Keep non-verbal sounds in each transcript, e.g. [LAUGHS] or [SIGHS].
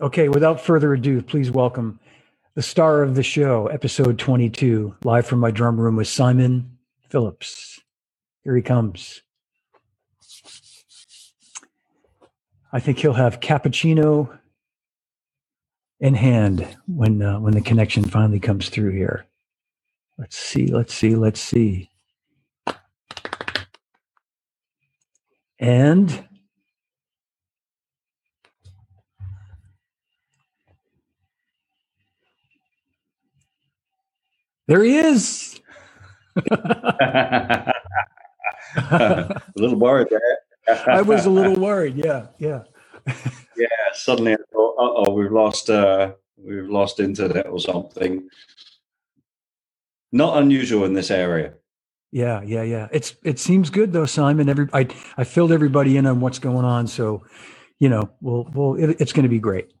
Okay, without further ado, please welcome the star of the show, episode 22, live from my drum room with Simon Phillips. Here he comes. I think he'll have cappuccino in hand when uh, when the connection finally comes through here. Let's see, let's see, let's see. And there he is. a little worried there. I was a little worried. Yeah, yeah. yeah, suddenly I thought, oh, we've lost, uh, we've lost internet or something. Not unusual in this area. Yeah, yeah, yeah. It's it seems good though, Simon. Every I I filled everybody in on what's going on, so you know, we'll we'll it, it's going to be great.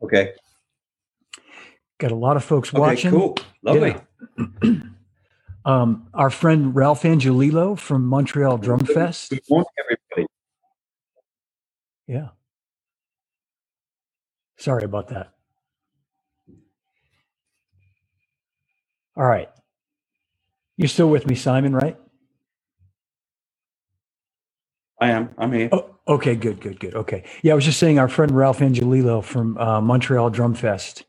Okay. Got a lot of folks okay, watching. Cool, lovely. Yeah. [CLEARS THROAT] um, our friend Ralph Angelillo from Montreal Drum Fest. Good morning, everybody. Yeah. Sorry about that. All right. You're still with me, Simon, right? I am. I'm here. Oh, okay, good, good, good. Okay. Yeah, I was just saying our friend Ralph Angelillo from uh, Montreal Drum Fest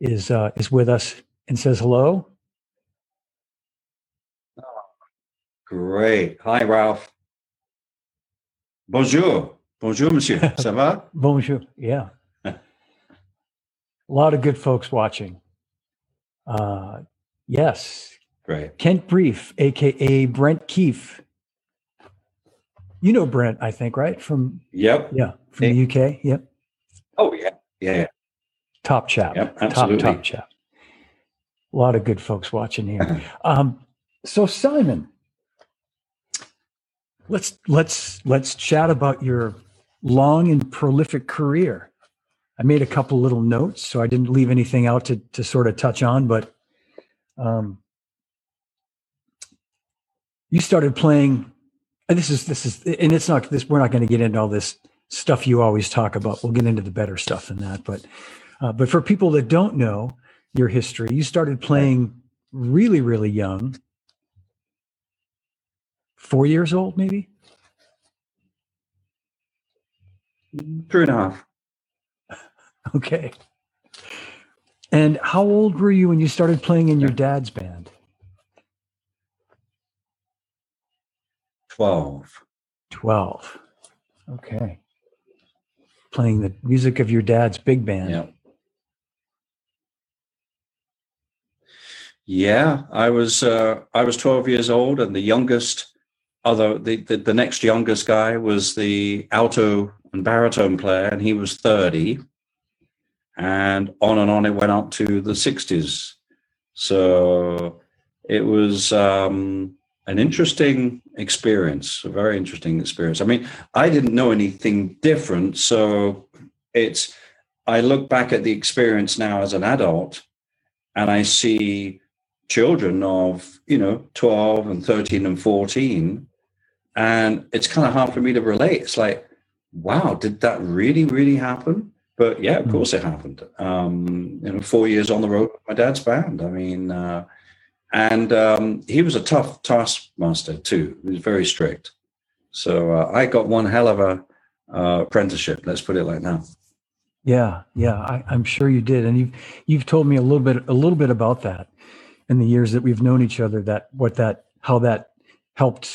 is uh, is with us and says hello. Great. Hi, Ralph. Bonjour. Bonjour, monsieur. [LAUGHS] Ça va? Bonjour. Yeah. a lot of good folks watching. Uh, yes. Great. Kent Brief, aka Brent Keefe. You know Brent, I think, right? From Yep. yeah, from the UK. Yep. Oh yeah. Yeah. yeah. Top chap. Yep, top absolutely. top chap. A lot of good folks watching here. [LAUGHS] um, so Simon, let's let's let's chat about your long and prolific career. I made a couple little notes, so I didn't leave anything out to to sort of touch on, but um, you started playing. And this is this is, and it's not this. We're not going to get into all this stuff you always talk about. We'll get into the better stuff than that, but uh, but for people that don't know your history, you started playing really really young, four years old, maybe. Three and a half. [LAUGHS] Okay. And how old were you when you started playing in your dad's band? Twelve. 12. Okay. Playing the music of your dad's big band. Yeah. Yeah, I was uh, I was 12 years old, and the youngest, other the, the the next youngest guy was the alto and baritone player, and he was 30. And on and on it went up to the 60s. So it was um, an interesting experience, a very interesting experience. I mean, I didn't know anything different, so it's I look back at the experience now as an adult, and I see children of you know 12 and 13 and 14 and it's kind of hard for me to relate. It's like wow did that really really happen? But yeah of Mhm. course it happened. Um you know four years on the road with my dad's band. I mean uh and um he was a tough taskmaster too. He was very strict. So uh, i got one hell of a uh, apprenticeship let's put it like that. Yeah, yeah, I, I'm sure you did, and you've you've told me a little bit a little bit about that in the years that we've known each other. That what that how that helped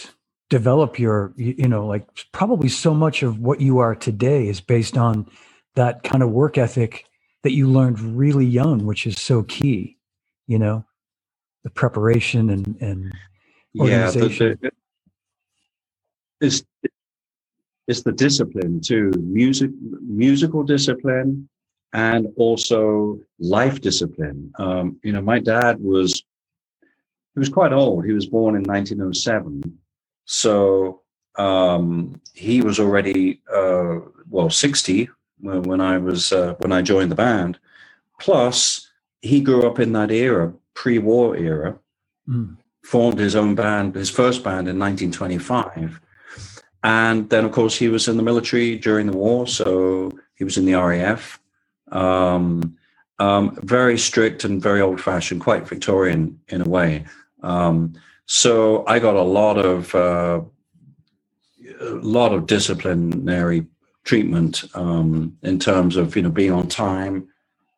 develop your you, know like probably so much of what you are today is based on that kind of work ethic that you learned really young, which is so key. You know, the preparation and and yeah the, Organization. the, it's it's the discipline too music musical discipline and also life discipline um, you know my dad was he was quite old he was born in 1907 so um, he was already uh, well 60 when, when i was uh, when i joined the band plus he grew up in that era pre-war era Mm. formed his own band, his first band in 1925. And then, of course, he was in the military during the war. So he was in the RAF. Um, um, very strict and very old fashioned, quite Victorian in a way. Um, so I got a lot of uh, a lot of disciplinary treatment um, in terms of you know being on time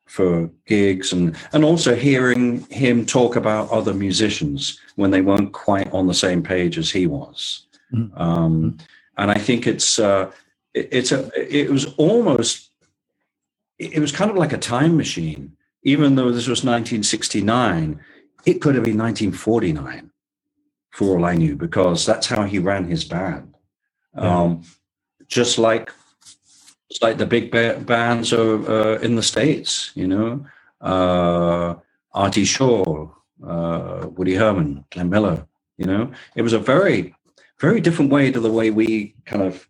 for gigs and and also hearing him talk about other musicians when they weren't quite on the same page as he was. Mm-hmm. Um, and I think it's uh, it, it's a it was almost it was kind of like a time machine. Even though this was 1969, it could have been 1949 for all I knew, because that's how he ran his band. Yeah. Um, just like it's like the big bands are, uh, in the states, you know, uh, Artie Shaw, uh, Woody Herman, Glenn Miller. You know, it was a very, very different way to the way we kind of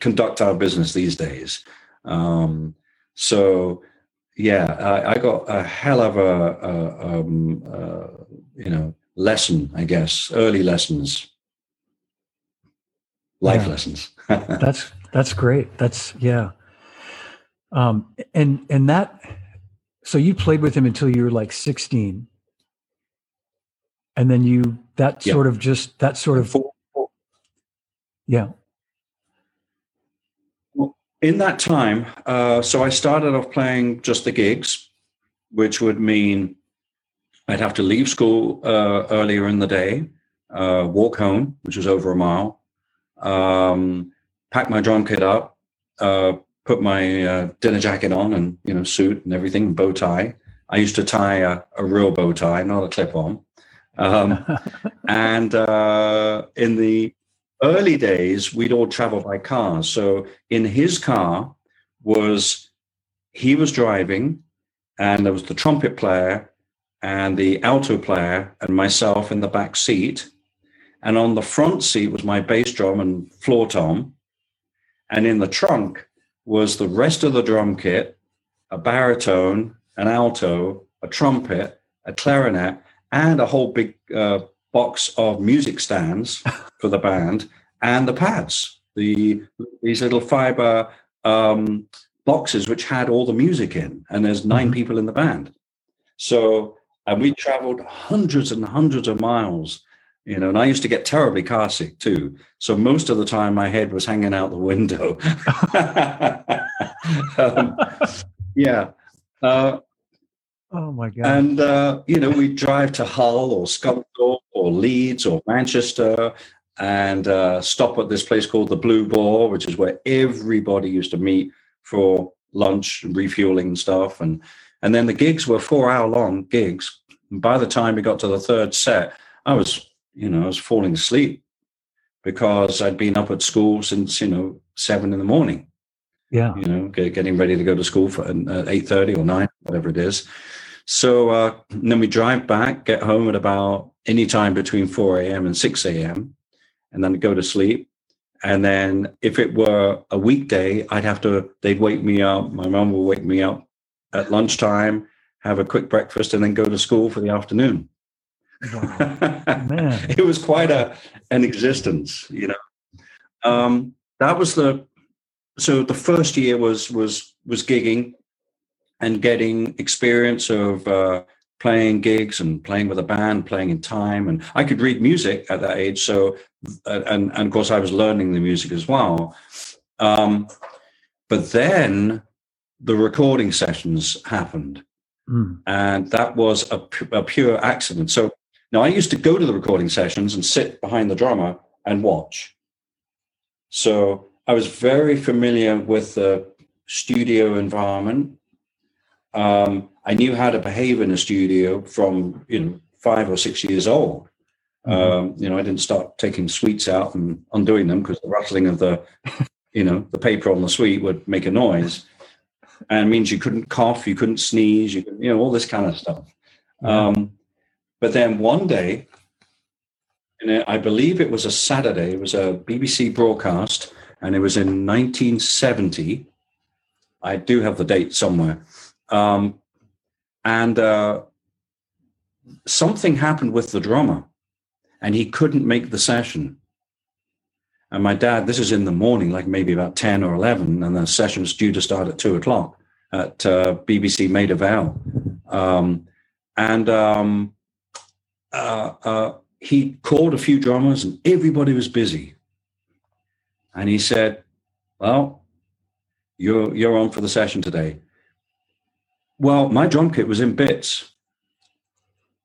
conduct our business these days. Um, so, yeah, I, I, got a hell of a, a um, uh, you know lesson, I guess, early lessons, life yeah. lessons. [LAUGHS] that's that's great. That's yeah. Um, and and that so you played with him until you were like 16 and then you that sort of just that sort of yeah well, in that time uh, so i started off playing just the gigs which would mean i'd have to leave school uh, earlier in the day uh, walk home which was over a mile um, pack my drum kit up uh, put my uh, dinner jacket on and you know suit and everything, bow tie. I used to tie a, a real bow tie, not a clip on. Um, [LAUGHS] and uh, in the early days, we'd all travel by car. So in his car was he was driving, and there was the trumpet player and the alto player and myself in the back seat. And on the front seat was my bass drum and floor tom. And in the trunk was the rest of the drum kit, a baritone, an alto, a trumpet, a clarinet, and a whole big uh, box of music stands [LAUGHS] for the band and the pads, the these little fiber um, boxes which had all the music in, and there's 9 mm-hmm. people in the band. So, and we traveled hundreds and hundreds of miles you know and i used to get terribly car sick too. So most of the time my head was hanging out the window. [LAUGHS] Um, yeah uh, oh my god. and uh, you know we drive to hull or scunthorpe or leeds or manchester and uh, stop at this place called the blue boar which is where everybody used to meet for lunch and refueling and stuff. And and then the gigs were four hour long gigs and by the time we got to the third set i was you know, I was falling asleep because I'd been up at school since, you know, seven in the morning. Yeah. You know, getting ready to go to school for uh, eight thirty or nine, whatever it is. So uh, then we drive back, get home at about any time between 4 a.m. and 6 a.m., and then go to sleep. And then if it were a weekday, I'd have to, they'd wake me up. My mom would wake me up at lunchtime, have a quick breakfast, and then go to school for the afternoon. Wow. [LAUGHS] Man. it was quite a an existence, you know. Um, that was the so the first year was was was gigging and getting experience of uh, playing gigs and playing with a band, playing in time, and I could read music at that age. So and and of course I was learning the music as well. Um, but then the recording sessions happened. Mm. And that was a, a, pure accident. So now, I used to go to the recording sessions and sit behind the drummer and watch. So I was very familiar with the studio environment. Um, I knew how to behave in a studio from you know five or six years old. Mm-hmm. Um, you know, I didn't start taking sweets out and undoing them because the rattling of the, [LAUGHS] you know, the paper on the sweet would make a noise, and means you couldn't cough, you couldn't sneeze, you could, you know, all this kind of stuff. Um, but then one day, and I believe it was a Saturday, it was a BBC broadcast, and it was in 1970. I do have the date somewhere. Um, and uh, something happened with the drummer, and he couldn't make the session. And my dad, this is in the morning, like maybe about 10 or 11, and the session was due to start at two o'clock. at uh, BBC Maida Vale. Um, and um, uh, uh, he called a few drummers and everybody was busy. And he said, Well, you're, you're on for the session today. Well, my drum kit was in bits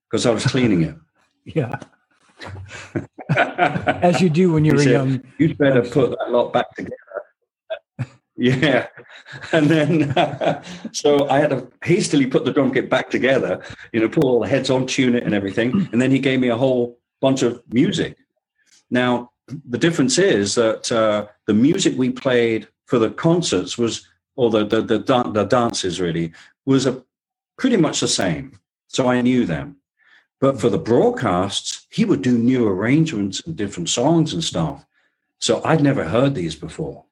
because I was cleaning it. [LAUGHS] Yeah. As you do when you're said, young. You'd better put that lot back together. Yeah. And then, [LAUGHS] so I had to hastily put the drum kit back together, you know, put all the heads on, tune it and everything. And then he gave me a whole bunch of music. Now, the difference is that uh, the music we played for the concerts was, or the, the, the, the dances really, was a, pretty much the same. So I knew them. But for the broadcasts, he would do new arrangements and different songs and stuff. So I'd never heard these before.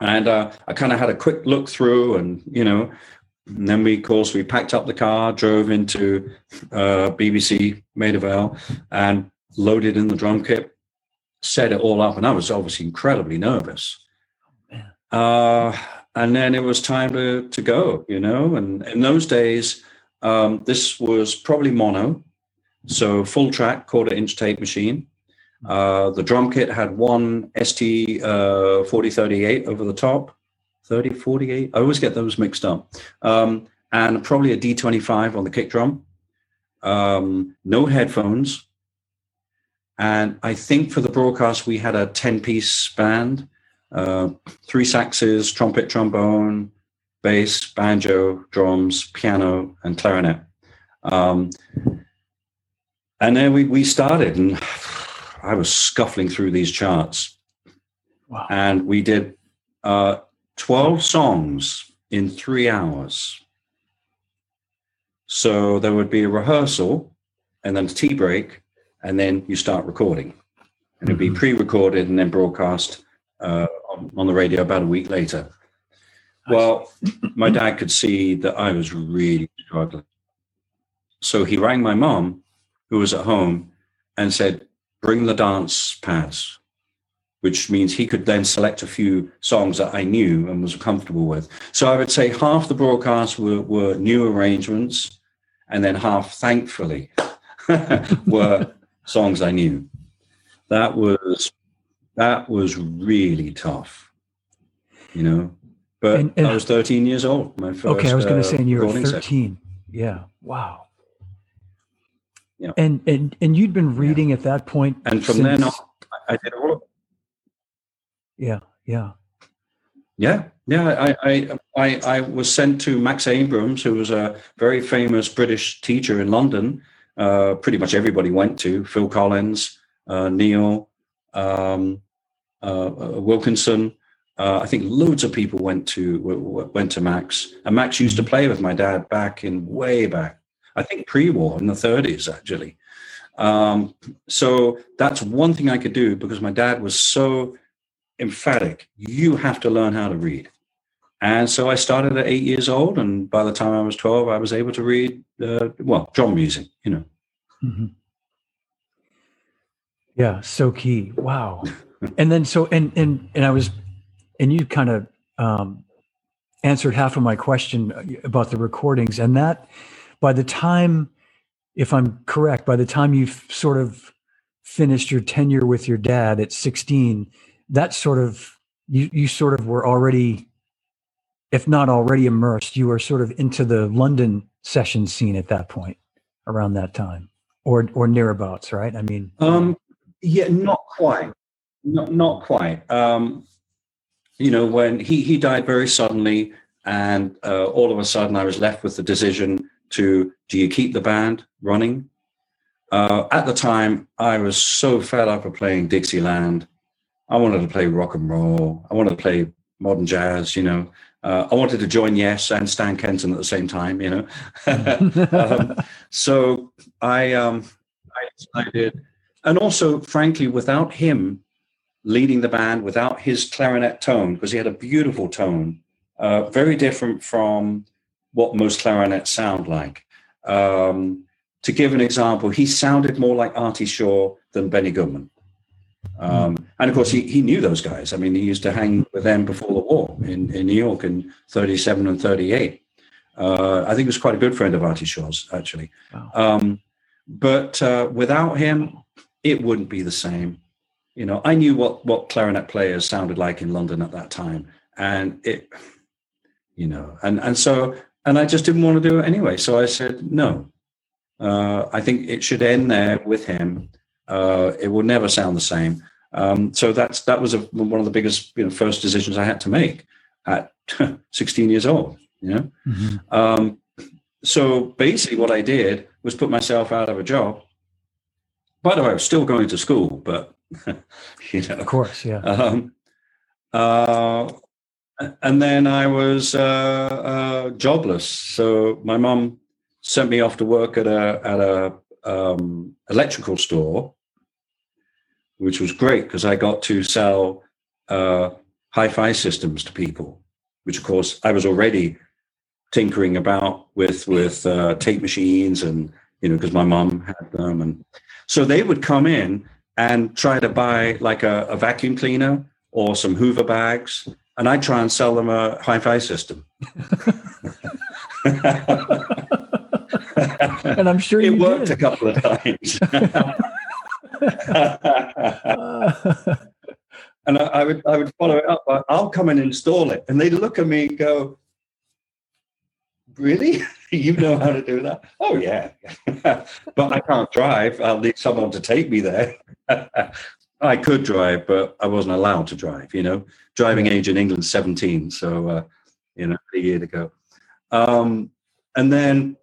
And uh, I kind of had a quick look through, and you know, and then we, of course, we packed up the car, drove into uh, BBC Maida Vale, and loaded in the drum kit, set it all up, and I was obviously incredibly nervous. Uh, and then it was time to to go, you know. And in those days, um, this was probably mono, so full track quarter inch tape machine. Uh, the drum kit had one ST uh, 4038 over the top, 3048. I always get those mixed up. Um, and probably a D25 on the kick drum. Um, no headphones. And I think for the broadcast, we had a 10 piece band uh, three saxes, trumpet, trombone, bass, banjo, drums, piano, and clarinet. Um, and then we, we started, and I was scuffling through these charts. Wow. And we did uh, 12 songs in three hours. So there would be a rehearsal and then a tea break, and then you start recording. And it'd be Mhm. pre recorded and then broadcast uh, on, on the radio about a week later. Well, my dad could see that I was really struggling. So he rang my mom, who was at home, and said, Bring the dance pads, which means he could then select a few songs that I knew and was comfortable with. So I would say half the broadcasts were, were new arrangements, and then half, thankfully, [LAUGHS] were songs I knew. That was that was really tough, you know. But And- and- I was 13 years old. My first. Okay, I was going uh, to say, and you were recording session. 13. Yeah. Wow. Yeah. And and and you'd been reading at that point. And from then on, I did all of Yeah. Yeah. Yeah, yeah. I, I, I, I was sent to Max Abrams, who was a very famous British teacher in London. Uh, pretty much everybody went to Phil Collins, uh, Neil, um, uh, uh, Wilkinson. Uh, I think loads of people went to w- w- went to Max, and Max used to play with my dad back in way back. I think pre-war in the 30s, actually. Um, so that's one thing I could do because my dad was so emphatic. You have to learn how to read. And so I started at eight years old, and by the time I was 12, I was able to read, uh, well, drum music, you know. Mhm. Yeah, so key. Wow. [LAUGHS] and then so and and and I was and you kind of um answered half of my question uh, about the recordings and that by the time if I'm correct, by the time you've sort of finished your tenure with your dad at 16, that sort of you you sort of were already if not already immersed, you were sort of into the London session scene at that point around that time or or nearabouts, right? I mean, Um, yeah, not quite. Not, not quite. Um, you know, when he, he died very suddenly, and uh, all of a sudden I was left with the decision to do you keep the band running? Uh, at the time, I was so fed up of playing Dixieland. I wanted to play rock and roll. I wanted to play modern jazz, you know. Uh, I wanted to join Yes and Stan Kenton at the same time, you know. [LAUGHS] um, so I, um, I decided, and also, frankly, without him leading the band, without his clarinet tone, because he had a beautiful tone, uh, very different from what most clarinets sound like. Um, to give an example, he sounded more like Artie Shaw than Benny Goodman. Um, and of course, he, he knew those guys. I mean, he used to hang with them before the war in, in New York in 37 and 38. Uh, I think he was quite a good friend of Artie Shaw's, actually. Wow. Um, but uh, without him, it wouldn't be the same. You know, I knew what, what clarinet players sounded like in London at that time. And it, you know, and, and so, and I just didn't want to do it anyway. So I said, no, uh, I think it should end there with him. Uh, it will never sound the same. Um, so that's that was a, one of the biggest you know, first decisions I had to make at [LAUGHS] 16 years old. You know, Mhm. um, so basically what I did was put myself out of a job. By the way, I was still going to school, but [LAUGHS] you know, Of course, yeah. um, uh, and then I was uh, uh, jobless. So my mum sent me off to work at a at a um, electrical store, which was great because I got to sell uh, hi-fi systems to people. Which, of course, I was already tinkering about with with uh, tape machines and you know because my mum had them, and so they would come in and try to buy like a, a vacuum cleaner or some Hoover bags, and I'd try and sell them a hi-fi system. [LAUGHS] and I'm sure it worked did. a couple of times. [LAUGHS] and I, I would I would follow it up. I- I'll come and install it, and they'd look at me and go, "Really? [LAUGHS] you know how to do that? Oh yeah, [LAUGHS] but I can't drive. I'll need someone to take me there." [LAUGHS] I could drive, but I wasn't allowed to drive. You know, driving age in England seventeen, so uh, you know, a year to go. Um, and then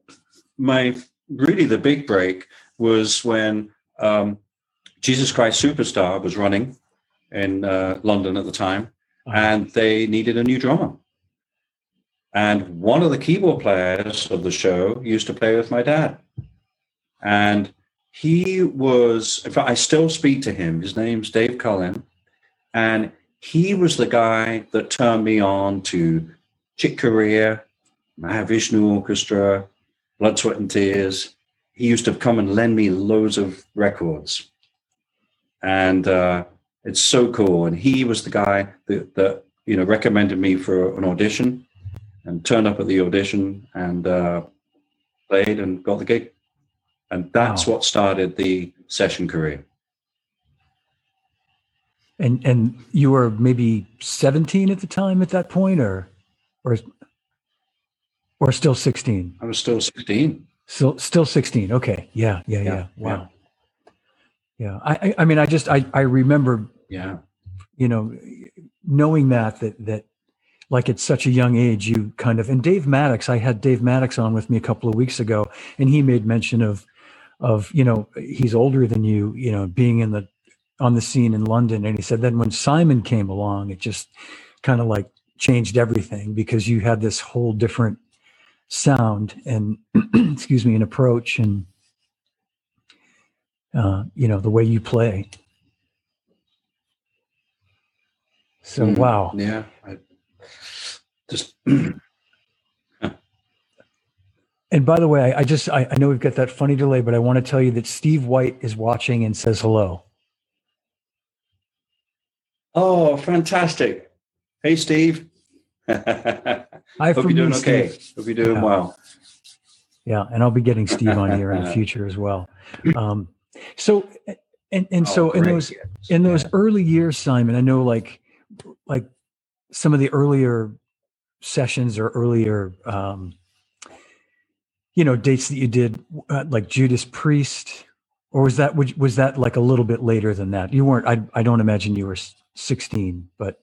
my really the big break was when um, Jesus Christ Superstar was running in uh, London at the time, and they needed a new drummer. And one of the keyboard players of the show used to play with my dad, and he was. In fact, I still speak to him. His name's Dave Cullen, and he was the guy that turned me on to Chick Corea, Mahavishnu Orchestra, Blood, Sweat, and Tears. He used to come and lend me loads of records. And uh, it's so cool. And he was the guy that, that, you know, recommended me for an audition and turned up at the audition and uh, played and got the gig. And that's Wow. what started the session career. And and you were maybe 17 at the time at that point, or or or still 16? I was still 16. Still still 16. Okay. Yeah. Yeah. Yeah. Yeah, Wow. Yeah. I I- I mean I just I I remember Yeah. you know knowing that that that like at such a young age you kind of and Dave Mattacks I had Dave Mattacks on with me a couple of weeks ago and he made mention of of you know he's older than you you know being in the on the scene in London and he said then when Simon came along it just kind of like changed everything because you had this whole different sound and [CLEARS THROAT] excuse me an approach and uh, you know the way you play so Mhm. wow Yeah. I just [CLEARS THROAT] And by the way, I, I just I, I know we've got that funny delay, but I want to tell you that Steve White is watching and says hello. Oh, fantastic. Hey, Steve. [LAUGHS] Hi Hope you're doing me, okay. Steve. Hope you're doing Yeah. well. Yeah, and I'll be getting Steve on here in the [LAUGHS] future as well. Um, so and and so Oh, in great. those in those Yeah. early years, Simon, I know like like some of the earlier sessions or earlier um, you know dates that you did, uh, like Judas Priest, or was that was that like a little bit later than that? You weren't. I I don't imagine you were sixteen, but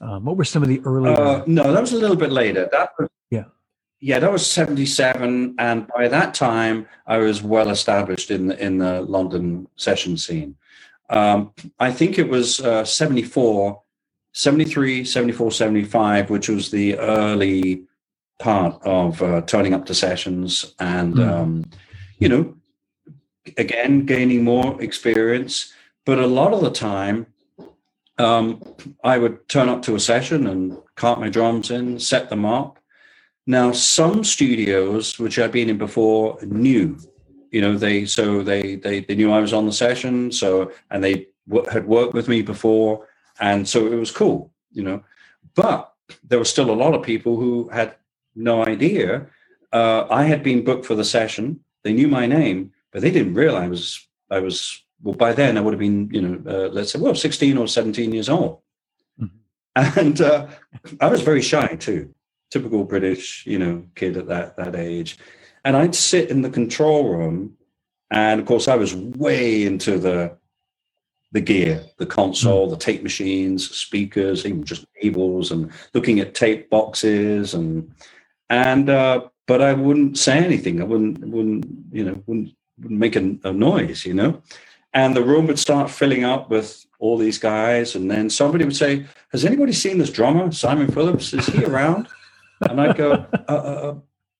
um, what were some of the earlier? Uh, no, that was a little bit later. That was Yeah. yeah, that was seventy seven, and by that time I was well established in the in the London session scene. Um, I think it was uh, 74, 73, 74, 75, which was the early part of uh, turning up to sessions and Mm. um, you know again gaining more experience. But a lot of the time um, i would turn up to a session and cart my drums in set them up. Now some studios which i'd been in before knew you know they so they they, they knew i was on the session so and they w- had worked with me before, and so it was cool, you know. But there were still a lot of people who had no idea. Uh, I had been booked for the session. They knew my name, but they didn't realize I was. I was well. By then, I would have been, you know, uh, let's say, well, sixteen or seventeen years old, mm-hmm. and uh, I was very shy too. Typical British, you know, kid at that that age. And I'd sit in the control room, and of course, I was way into the the gear, the console, the tape machines, speakers, even just cables, and looking at tape boxes, and and uh, but I wouldn't say anything. I wouldn't wouldn't you know wouldn't, wouldn't make a, a noise, you know. And the room would start filling up with all these guys, and then somebody would say, "Has anybody seen this drummer, Simon Phillips? Is he around?" And I'd go, uh, uh, uh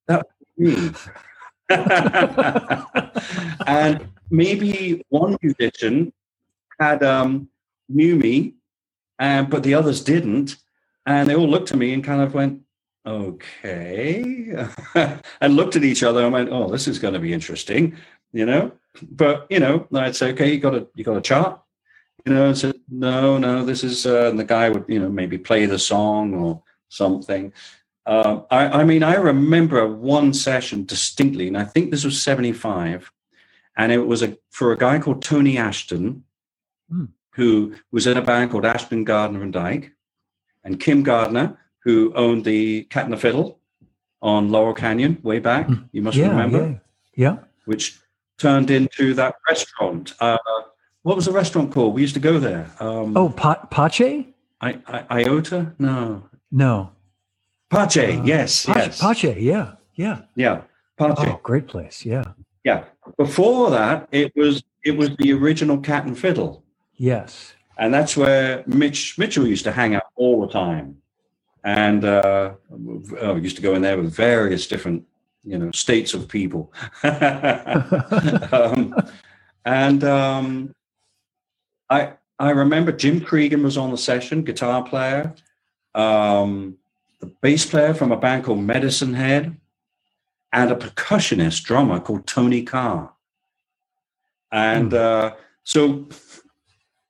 "That me." [LAUGHS] and maybe one musician had um, knew me, and but the others didn't, and they all looked at me and kind of went, "Okay," [LAUGHS] and looked at each other and went, "Oh, this is going to be interesting," you know. But you know, I'd say, "Okay, you got a you got a chart." You know, and said, "No, no, this is," uh, and the guy would you know maybe play the song or something. Uh, I, I mean, I remember one session distinctly, and I think this was 75, and it was a for a guy called Tony Ashton, mm. who was in a band called Ashton Gardner and Dyke, and Kim Gardner, who owned the Cat and the Fiddle on Laurel Canyon way back. Mm. You must yeah, remember. Yeah. yeah. Which turned into that restaurant. Uh, what was the restaurant called? We used to go there. Um, oh, pa- Pache? I, I, Iota? No. No. Pache, uh, yes, Pache, yes. Pache, yeah, yeah. Yeah. Pache. Oh, great place. Yeah. Yeah. Before that, it was it was the original Cat and Fiddle. Yes. And that's where Mitch Mitchell used to hang out all the time. And uh, oh, used to go in there with various different, you know, states of people. [LAUGHS] um, and um, I I remember Jim Cregan was on the session, guitar player, um, the bass player from a band called Medicine Head, and a percussionist drummer called Tony Carr. And mm. uh, so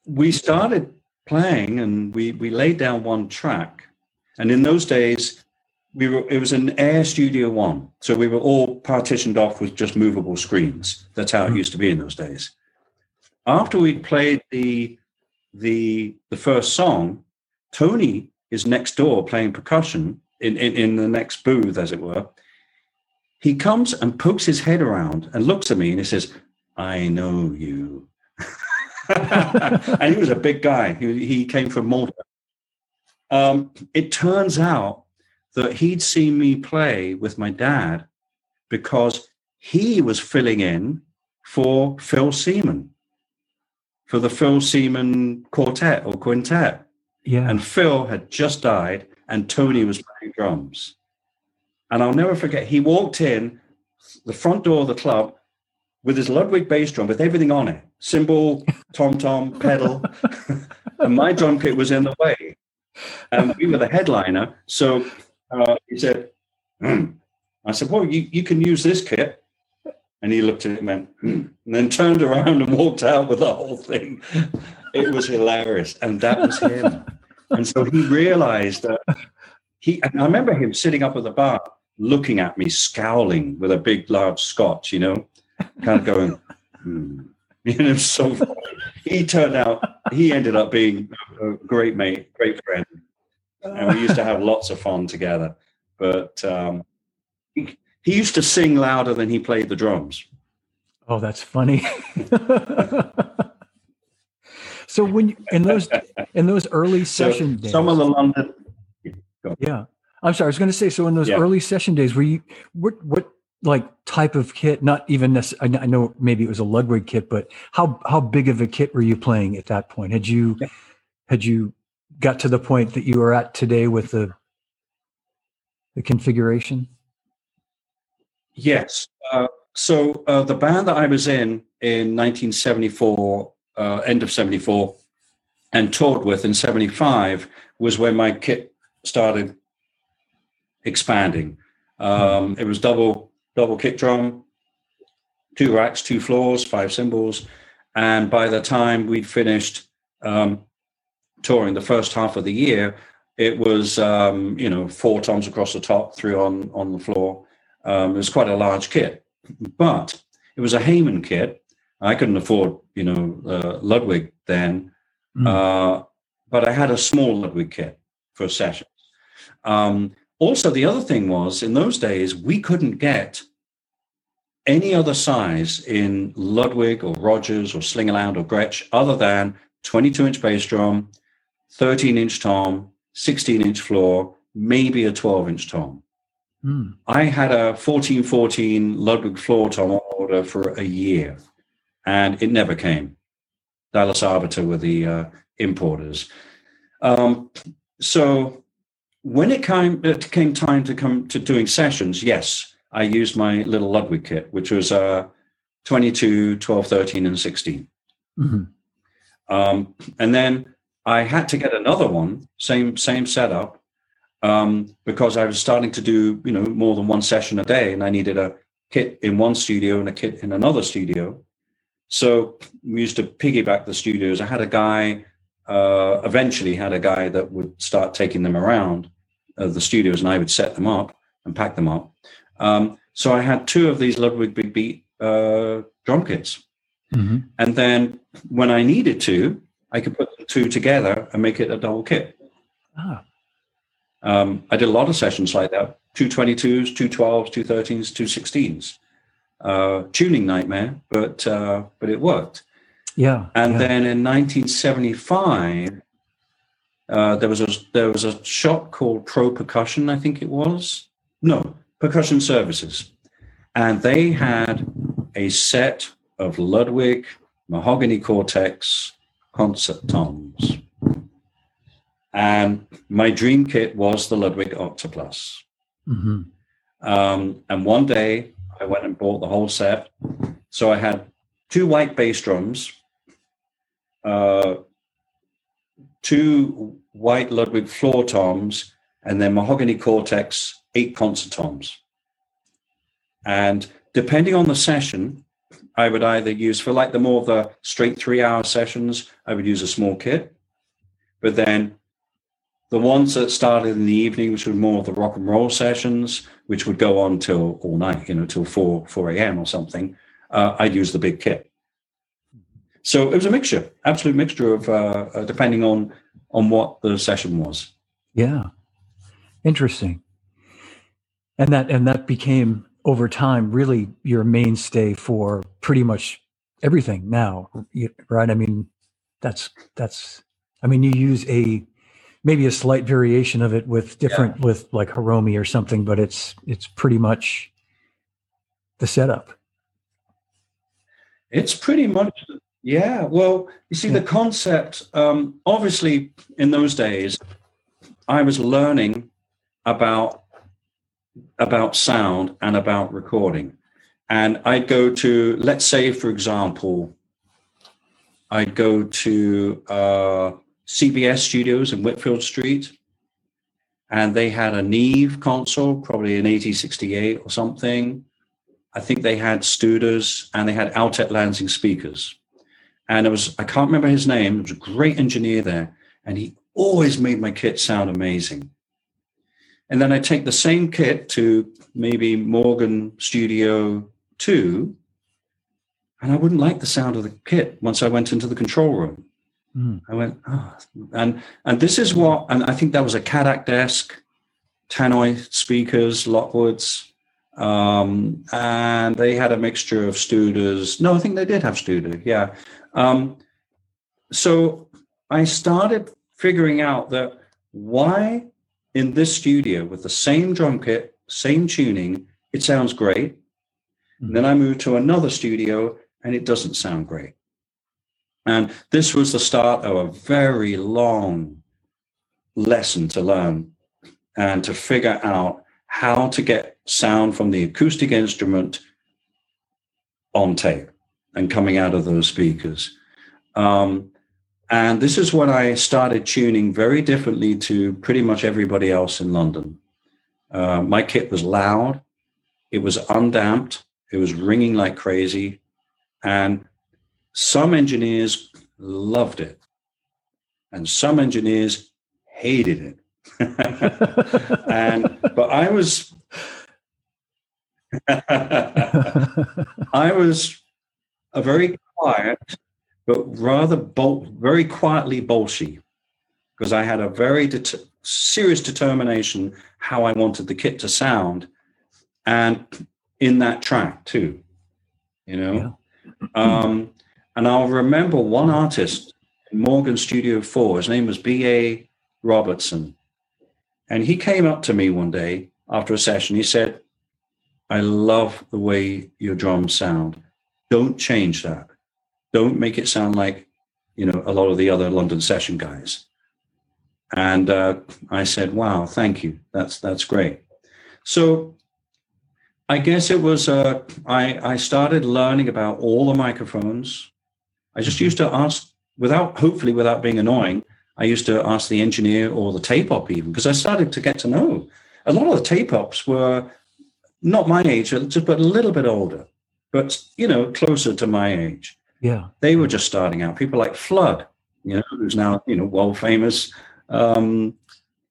we started playing and we, we laid down one track. And in those days, we were it was an Air Studio One. So we were all partitioned off with just movable screens. That's how it hmm. used to be in those days. After we'd played the the the first song, Tony is next door playing percussion in, in, in the next booth, as it were. He comes and pokes his head around and looks at me and he says, I know you. [LAUGHS] and he was a big guy. He, he came from Malta. Um, it turns out that he'd seen me play with my dad because he was filling in for Phil Seaman for the Phil Seaman quartet or quintet. Yeah. And Phil had just died and Tony was playing drums. And I'll never forget, he walked in the front door of the club with his Ludwig bass drum with everything on it cymbal, tom tom, pedal. [LAUGHS] and my drum kit was in the way. And we were the headliner. So uh, he said, hmm. I said, Well, you, you can use this kit. And he looked at it and went, hmm. and then turned around and walked out with the whole thing. It was hilarious. And that was him. And so he realized that he, I remember him sitting up at the bar looking at me, scowling with a big, large scotch, you know, kind of going, hmm. you know, so funny. [LAUGHS] he turned out, he ended up being a great mate, great friend. And we used to have lots of fun together. But um, he, he used to sing louder than he played the drums. Oh, that's funny. [LAUGHS] so when you, in those in those early session so days, some of the London, yeah, I'm sorry. I was going to say, so in those yeah. early session days, were you what what like type of kit? Not even necessarily. I know maybe it was a Ludwig kit, but how how big of a kit were you playing at that point? Had you had you got to the point that you are at today with the the configuration? Yes. Uh, so uh, the band that I was in in 1974, uh, end of 74, and toured with in 75 was when my kit started expanding. Um, it was double double kick drum, two racks, two floors, five cymbals, And by the time we'd finished um, touring the first half of the year, it was um, you know four toms across the top, three on on the floor. Um, it was quite a large kit, but it was a Hayman kit. I couldn't afford you know uh, Ludwig then, mm. uh, but I had a small Ludwig kit for sessions. Um, also, the other thing was in those days we couldn't get any other size in Ludwig or Rogers or Slingerland or Gretsch other than 22 inch bass drum, 13 inch tom, 16 inch floor, maybe a 12 inch tom. Mm. I had a 1414 Ludwig floor tom on order for a year and it never came. Dallas Arbiter were the uh, importers. Um, so when it came, it came time to come to doing sessions, yes, I used my little Ludwig kit, which was uh, 22, 12, 13, and 16. Mm-hmm. Um, and then I had to get another one, same same setup, um, because I was starting to do you know more than one session a day, and I needed a kit in one studio and a kit in another studio. So we used to piggyback the studios. I had a guy, uh, eventually had a guy that would start taking them around uh, the studios, and I would set them up and pack them up. Um, so I had two of these Ludwig Big Beat uh, drum kits. Mm-hmm. And then when I needed to, I could put the two together and make it a double kit. Ah. Um, I did a lot of sessions like that two 22s, two 12s, two 13s, two 16s. Uh, tuning nightmare, but uh, but it worked. Yeah. And yeah. then in 1975, uh, there was a there was a shop called Pro Percussion, I think it was. No, Percussion Services, and they had a set of Ludwig mahogany Cortex concert toms. And my dream kit was the Ludwig Octa-Plus. Mm-hmm. Um, and one day I went and bought the whole set. So I had two white bass drums, uh, two white Ludwig floor toms, and then mahogany Cortex eight concert toms. And depending on the session, I would either use for like the more the straight three hour sessions, I would use a small kit. But then the ones that started in the evening, which were more of the rock and roll sessions, which would go on till all night, you know, till 4, 4 a.m. or something, uh, I'd use the big kit. So it was a mixture, absolute mixture of uh, uh, depending on on what the session was. Yeah, interesting. And that and that became over time really your mainstay for pretty much everything now right i mean that's that's i mean you use a maybe a slight variation of it with different yeah. with like Hiromi or something but it's it's pretty much the setup it's pretty much yeah well you see the concept um obviously in those days i was learning about about sound and about recording. And I'd go to, let's say, for example, I'd go to uh, CBS Studios in Whitfield Street, and they had a Neve console, probably an 8068 or something. I think they had Studers and they had Altec Lansing speakers. And it was, I can't remember his name, it was a great engineer there. And he always made my kit sound amazing. And then I take the same kit to maybe Morgan Studio 2, and I wouldn't like the sound of the kit once I went into the control room. Mm. I went, oh. and and this is what, and I think that was a Cadac desk, Tannoy speakers, Lockwoods, um, and they had a mixture of Studers. No, I think they did have Studer, yeah. Um, so I started figuring out that why in this studio with the same drum kit, same tuning, it sounds great. Mm-hmm. Then I move to another studio and it doesn't sound great. And this was the start of a very long lesson to learn and to figure out how to get sound from the acoustic instrument on tape and coming out of those speakers. Um, and this is when I started tuning very differently to pretty much everybody else in London. Uh, my kit was loud, it was undamped, it was ringing like crazy. And some engineers loved it, and some engineers hated it. [LAUGHS] and but I was [LAUGHS] I was a very quiet, but rather bold, very quietly bolshy, because I had a very det- serious determination how I wanted the kit to sound, and in that track too, you know. Yeah. Um, and I'll remember one artist in Morgan Studio Four. His name was B. A. Robertson, and he came up to me one day after a session. He said, "I love the way your drums sound. Don't change that. Don't make it sound like, you know, a lot of the other London session guys." And uh, I said, "Wow, thank you. That's that's great." So I guess it was. Uh, I I started learning about all the microphones. I just used to ask without, hopefully, without being annoying. I used to ask the engineer or the tape op even because I started to get to know a lot of the tape ops were not my age, just but a little bit older, but you know, closer to my age. Yeah, they were just starting out. People like Flood, you know, who's now you know world famous um,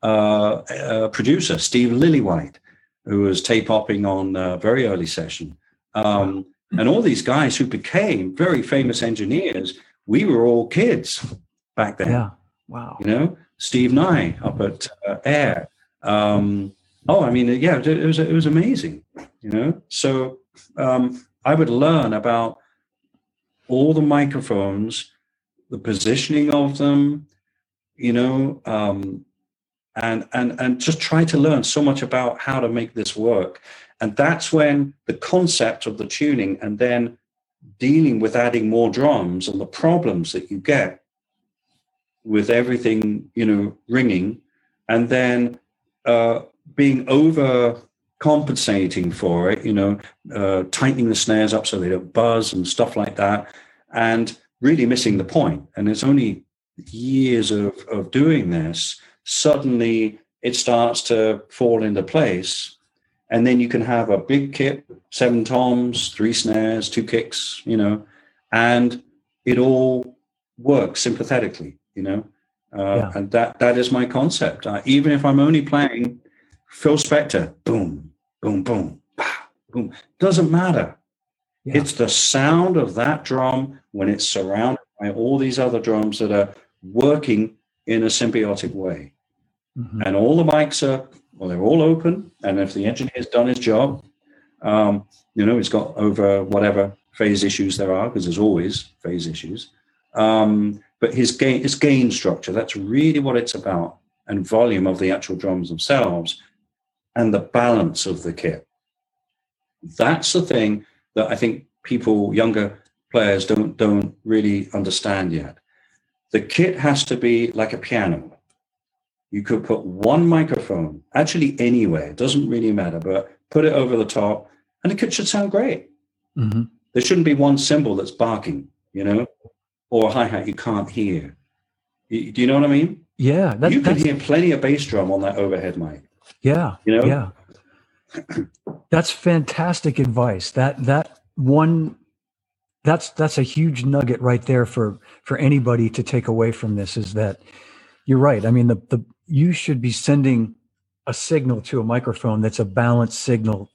uh, uh, producer Steve Lillywhite, who was tape opping on a very early session, um, and all these guys who became very famous engineers. We were all kids back then. Yeah. Wow. You know, Steve Nye up at uh, Air. Um, oh, I mean, yeah, it, it, was it was amazing. You know, so um, I would learn about all the microphones, the positioning of them, you know, um, and and and just try to learn so much about how to make this work. And that's when the concept of the tuning and then dealing with adding more drums and the problems that you get with everything, you know, ringing, and then uh, being over compensating for it, you know, uh, tightening the snares up so they don't buzz and stuff like that, and really missing the point. And it's only years of, of doing this, suddenly it starts to fall into place. And then you can have a big kit, seven toms, three snares, two kicks, you know, and it all works sympathetically you know. Uh, yeah. And that that is my concept. Uh, even if I'm only playing Phil Spector, boom, boom, boom, bah, boom, doesn't matter. Yeah. It's the sound of that drum when it's surrounded by all these other drums that are working in a symbiotic way. Mm-hmm. And all the mics are, well, they're all open. And if the engineer's done his job, um, you know, he's got over whatever phase issues there are, because there's always phase issues. Um, but his gain, his gain structure, that's really what it's about, and volume of the actual drums themselves, and the balance of the kit. That's the thing that I think people, younger players, don't don't really understand yet. The kit has to be like a piano. You could put one microphone, actually anywhere, it doesn't really matter, but put it over the top, and the kit should sound great. Mm-hmm. There shouldn't be one cymbal that's barking, you know or a hi hat you can't hear. do you know what I mean? Yeah, that, you can hear plenty of bass drum on that overhead mic. Yeah, you know, yeah. that's fantastic advice. That that one, that's that's a huge nugget right there for for anybody to take away from this. Is that you're right? I mean, the the you should be sending a signal to a microphone that's a balanced signal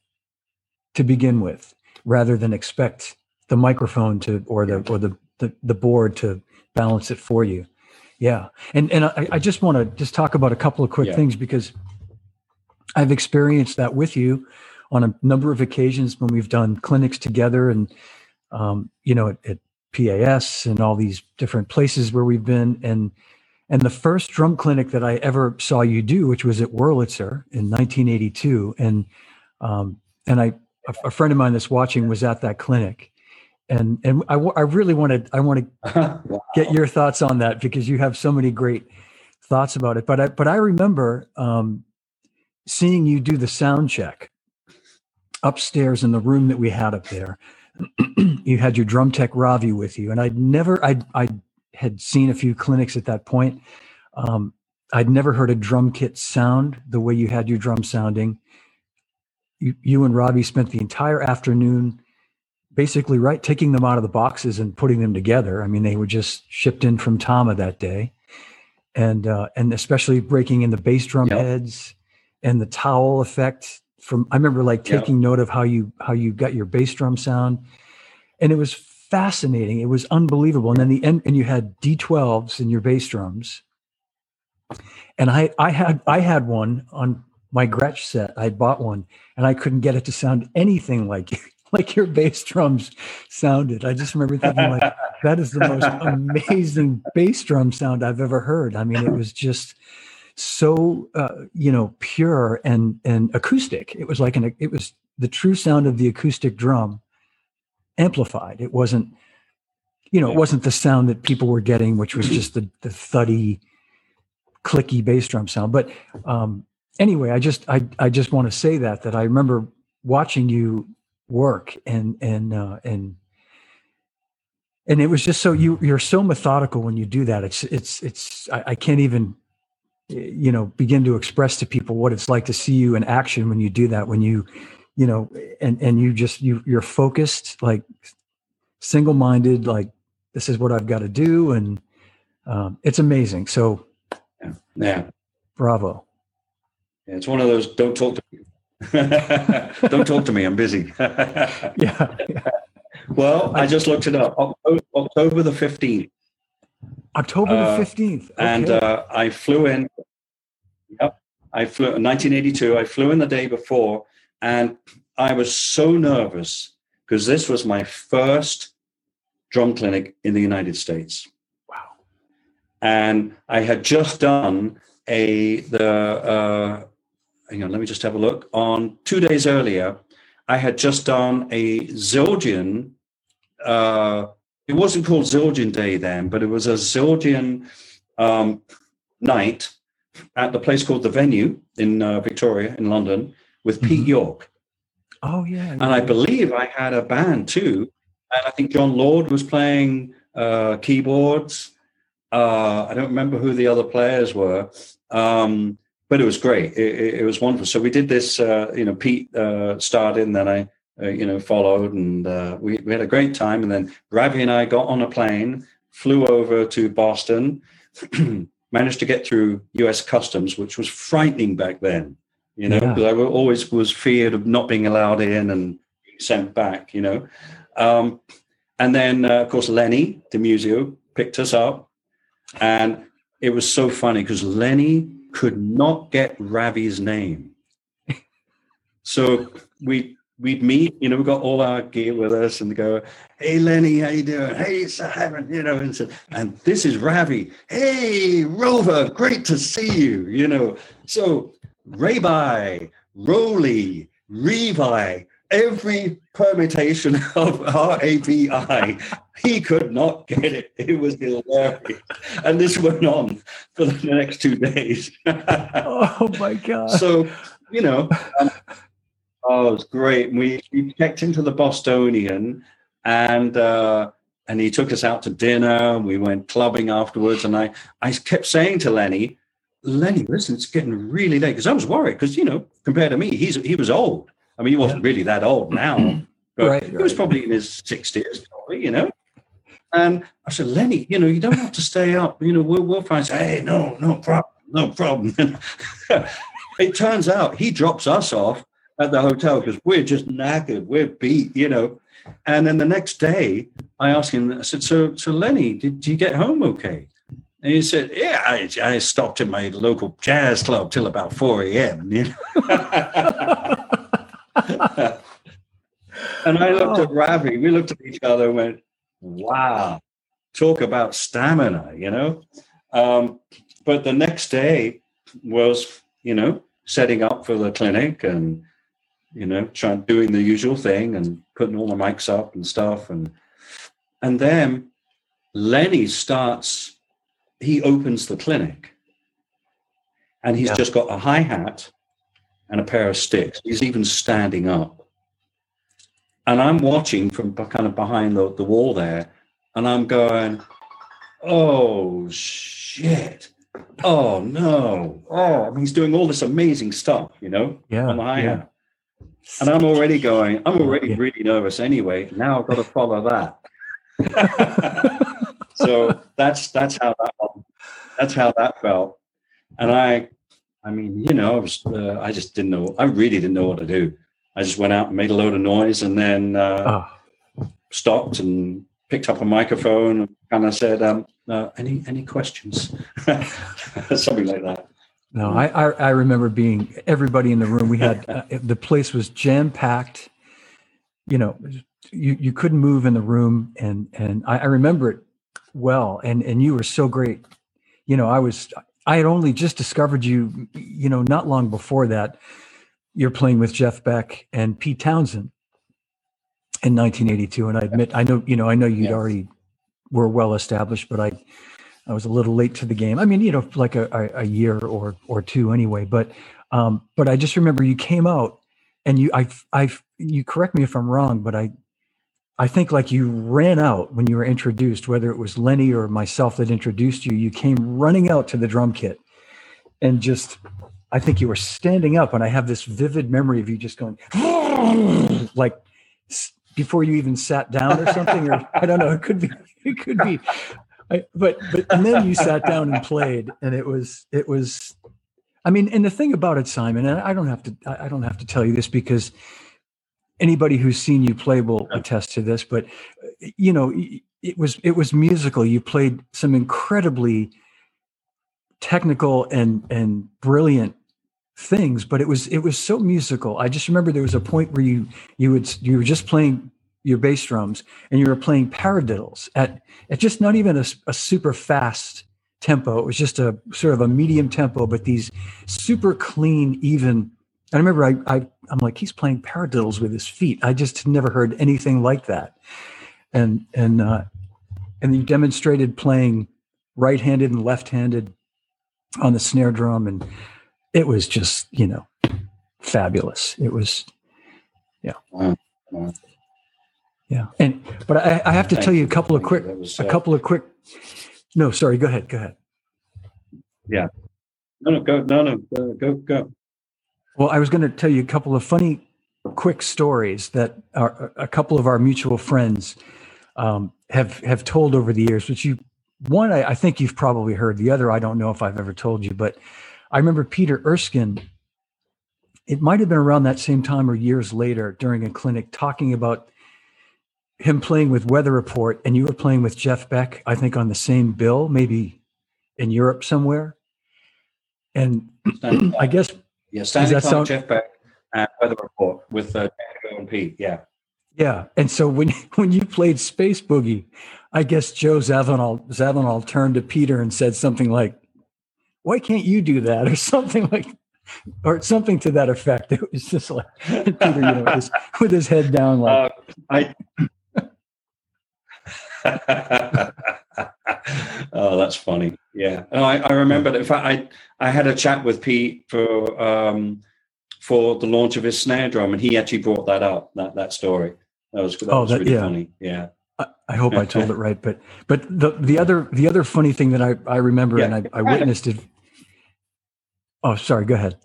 to begin with, rather than expect the microphone to or the or the the, the board to balance it for you. Yeah. And, and I, I just want to just talk about a couple of quick yeah. things because I've experienced that with you on a number of occasions when we've done clinics together and, um, you know, at, at PAS and all these different places where we've been. And, and the first drum clinic that I ever saw you do, which was at Wurlitzer in 1982. And, um, and I, a, a friend of mine that's watching was at that clinic and and I, I really wanted I want to [LAUGHS] wow. get your thoughts on that because you have so many great thoughts about it. But I but I remember um, seeing you do the sound check upstairs in the room that we had up there. [CLEARS THROAT] you had your drum tech Ravi with you, and I'd never I I had seen a few clinics at that point. Um, I'd never heard a drum kit sound the way you had your drum sounding. You, you and Robbie spent the entire afternoon basically right, taking them out of the boxes and putting them together. I mean, they were just shipped in from Tama that day, and uh, and especially breaking in the bass drum Yep. heads and the towel effect. From I remember like Yep. taking note of how you how you got your bass drum sound, and it was fascinating. It was unbelievable. And then the end, and you had D12s in your bass drums, and I I had I had one on my Gretsch set. I bought one, and I couldn't get it to sound anything like [LAUGHS] like your bass drums sounded. I just remember thinking like that is the most [LAUGHS] amazing bass drum sound I've ever heard. I mean, it was just so uh, you know pure and and acoustic. It was like an it was the true sound of the acoustic drum amplified. It wasn't you know it wasn't the sound that people were getting, which was just the the thuddy, clicky bass drum sound. But um, anyway, I just I I just want to say that that I remember watching you work and and uh, and and it was just so you you're so methodical when you do that. It's it's it's I, I can't even you know begin to express to people what it's like to see you in action when you do that when you you know and and you just you you're focused like single-minded like this is what i've got to do and um, it's amazing so Yeah. yeah. bravo Yeah, It's one of those don't talk to me. [LAUGHS] don't talk to me, I'm busy. [LAUGHS] yeah well, I just looked it up. October the 15th. October Uh, the 15th And Okay. uh, I flew in. Yep. I flew in 1982. I flew in the day before, and I was so nervous because this was my first drum clinic in the United States. wow and I had just done a the uh, hang on, let me just have a look. On two days earlier, I had just done a Zildjian. Uh, it wasn't called Zildjian Day then, but it was a Zildjian um, night at the place called the Venue in uh, Victoria in London with Pete Mhm. York. oh yeah And I believe I had a band too. And I think Jon Lord was playing uh, keyboards. Uh, I don't remember who the other players were, um, but it was great. It, it, it was wonderful. So we did this. Uh, you know, Pete uh, started, and then I, uh, you know, followed, and uh, we we had a great time. And then Ravi and I got on a plane, flew over to Boston, [CLEARS THROAT] managed to get through U.S. Customs, which was frightening back then. You know, Yeah. because I wa- always was feared of not being allowed in and sent back. You know, um, and then uh, of course Lenny DiMuzio picked us up, and it was so funny because Lenny could not get Ravi's name. So we we'd meet, you know, We've got all our gear with us and go, hey Lenny, how you doing? Hey Simon, you know, and so, and this is Ravi. Hey Rover, great to see you, you know. So Rabi, Roly, Revi, every permutation [LAUGHS] of R-A-B-I, he could not get it. It was hilarious. And this went on for the next two days. [LAUGHS] oh my god so, you know, um, oh, it was great. We, we checked into the Bostonian and uh, and he took us out to dinner. And we went clubbing afterwards. And I, I kept saying to Lenny, Lenny, listen, it's getting really late. Because I was worried because, you know, compared to me, he's he was old. I mean, he wasn't really that old now. [CLEARS THROAT] But Right, he was probably in his 60s, probably, you know. And I said, Lenny, you know, you don't have to stay up. You know, we'll, we'll find. Hey, no, no problem, no problem. [LAUGHS] it turns out he drops us off at the hotel because we're just knackered, we're beat, you know. And then the next day, I asked him. I said, "So, so Lenny, did you get home okay?" And he said, "Yeah, I, I stopped at my local jazz club till about four a.m." You know? and I looked at Ravi. We looked at each other and went, "Wow, talk about stamina," you know. Um, but the next day was, you know, setting up for the clinic and you know, trying doing the usual thing and putting all the mics up and stuff, and and then Lenny starts. He opens the clinic, and he's Yeah. just got a hi hat and a pair of sticks. He's even standing up, and I'm watching from kind of behind the, the wall there, and I'm going, "Oh shit." Oh no! Oh, I mean, he's doing all this amazing stuff, you know, yeah on the hi yeah. And I'm already going. I'm already Yeah. really nervous anyway. Now I've got to follow that. [LAUGHS] so that's that's how that one, that's how that felt. And I, I mean, you know, I was uh, I just didn't know. I really didn't know what to do. I just went out and made a load of noise, and then uh, Oh, stopped and picked up a microphone and kind of said, um, uh, "Any any questions?" [LAUGHS] Something like that. No, I, I I remember being everybody in the room. We had [LAUGHS] uh, the place was jam packed. You know, you you couldn't move in the room, and and I, I remember it well. And and you were so great. You know, I was I had only just discovered you. You know, not long before that, you're playing with Jeff Beck and Pete Townshend in 1982. And I admit, I know you know, I know you'd Yeah. already were well established, but I I was a little late to the game. I mean, you know, like a, a, year or or two anyway. But um, but I just remember you came out and you I I you correct me if I'm wrong, but I I think like you ran out when you were introduced, whether it was Lenny or myself that introduced you. You came running out to the drum kit and just I think you were standing up, and I have this vivid memory of you just going [LAUGHS] like before you even sat down or something, or I don't know. It could be. [LAUGHS] It could be. I, but but and then you sat down and played, and it was it was. I mean, and the thing about it, Simon, and I don't have to I don't have to tell you this because anybody who's seen you play will attest to this. But you know, it was it was musical. You played some incredibly technical and and brilliant things but it was it was so musical i just remember there was a point where you you would you were just playing your bass drums and you were playing paradiddles at at just not even a super fast tempo. It was just a sort of a medium tempo but these super clean even i remember i, I i'm like he's playing paradiddles with his feet. I just never heard anything like that. And and uh and you demonstrated playing right-handed and left-handed on the snare drum and it was just you know fabulous. It was yeah. Yeah and but i, I have to Thank tell you a couple of quick That was, a uh, couple of quick no sorry go ahead go ahead Yeah. No, no, go, no, no, go, go, go. well i was going to tell you a couple of funny quick stories that are a couple of our mutual friends um, have have told over the years which you one I, I think you've probably heard the other i don't know if i've ever told you but i remember peter erskine it might have been around that same time or years later during a clinic talking about him playing with weather report and you were playing with jeff beck i think on the same bill maybe in europe somewhere and i guess Yeah, Stanley Clarke, sound- Jeff Beck, and Weather Report with uh, Jessica and Pete. Yeah. Yeah, and so when [LAUGHS] when you played Space Boogie, I guess Joe Zawinul Zawinul turned to Peter and said something like, "Why can't you do that?" or something [LAUGHS] like, or something to that effect. It was just like Peter, you know, with his, with his head down, like, Uh, I. [LAUGHS] oh, that's funny. Yeah, and I, I remember. that- In fact, I I had a chat with Pete for um, for the launch of his snare drum, and he actually brought that up. That that story. That was that Oh, was that- really yeah. funny. Yeah. I, I hope I told [LAUGHS] it right, but but the the other the other funny thing that I I remember and I, I witnessed it. Oh, sorry. Go ahead.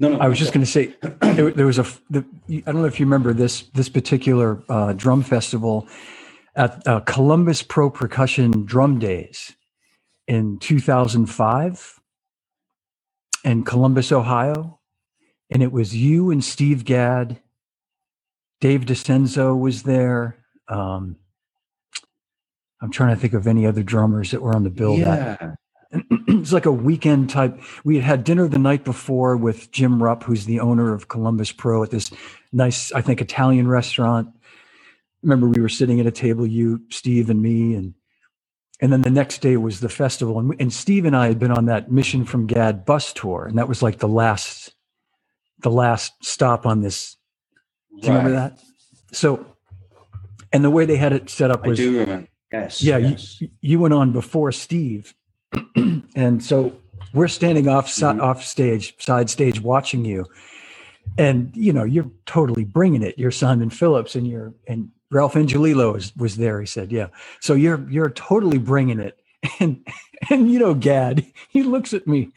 No, no. I was just going to say [CLEARS THROAT] there, there was a. The, I don't know if you remember this this particular uh, drum festival at uh, Columbus Pro Percussion Drum Days in 2005 in Columbus, Ohio, and it was you and Steve Gadd. Dave DiCenso was there. Um, I'm trying to think of any other drummers that were on the bill that yeah. it [CLEARS THROAT] was like a weekend type. We had had dinner the night before with Jim Rupp, who's the owner of Columbus Pro at this nice, I think, Italian restaurant. Remember, we were sitting at a table, you, Steve, and me, and and then the next day was the festival, and, we, and Steve and I had been on that Mission from Gadd bus tour, and that was like the last, the last stop on this. Do you remember that? So, and the way they had it set up was. I do remember. Yes. yeah, yes. you, you went on before Steve, [CLEARS THROAT] and so we're standing off Mhm. off stage, side stage, watching you, and you know you're totally bringing it. You're Simon Phillips, and you're and Ralph Angelillo was, was there. He said, "Yeah." So you're you're totally bringing it, [LAUGHS] and and you know Gadd, he looks at me,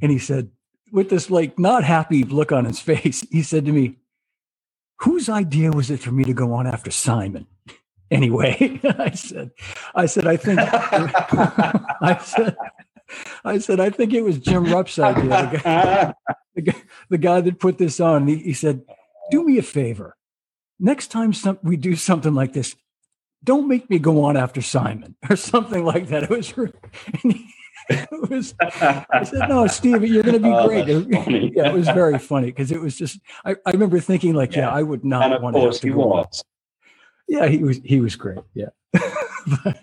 and he said, with this like not happy look on his [LAUGHS] face, he said to me, "Whose idea was it for me to go on after Simon?" Anyway, [LAUGHS] I said, "I said I think [LAUGHS] I said." I said, I think it was Jim Rupp's idea. The guy, the guy, the guy that put this on. He, he, said, Do me a favor. Next time some, we do something like this, don't make me go on after Simon [LAUGHS] or something like that. It was, he, it was I said, No, Steve, you're going to be oh, great. yeah, it was very funny because it was just, I, I remember thinking, like, yeah, yeah I would not of want course to. He was. Yeah, he was, he was great. Yeah. but,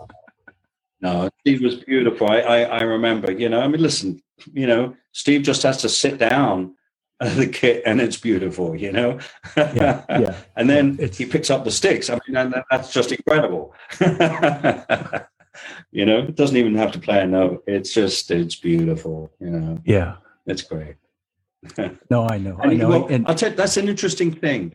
[LAUGHS] no, Steve was beautiful. I, I, I remember, you know, I mean, listen, you know, Steve just has to sit down [LAUGHS] at the kit and it's beautiful, you know? Yeah. yeah. [LAUGHS] and then it's, he picks up the sticks. I mean, and that's just incredible. you know, it doesn't even have to play a note. It's just, it's beautiful, you know? Yeah. It's great. no, I know. I know. Well, and, I'll tell you, that's an interesting thing.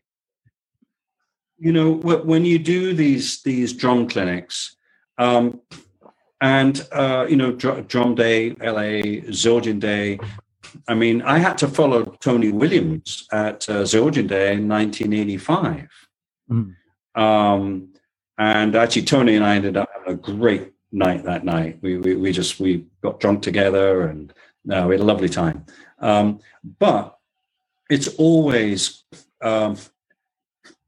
You know, when you do these, these drum clinics, um, and uh, you know drum day la zildjian day i mean i had to follow tony williams at uh, zildjian day in 1985 mm. um, and actually tony and i ended up having a great night that night. We, we, we just we got drunk together and no we had a lovely time. Um, but it's always um,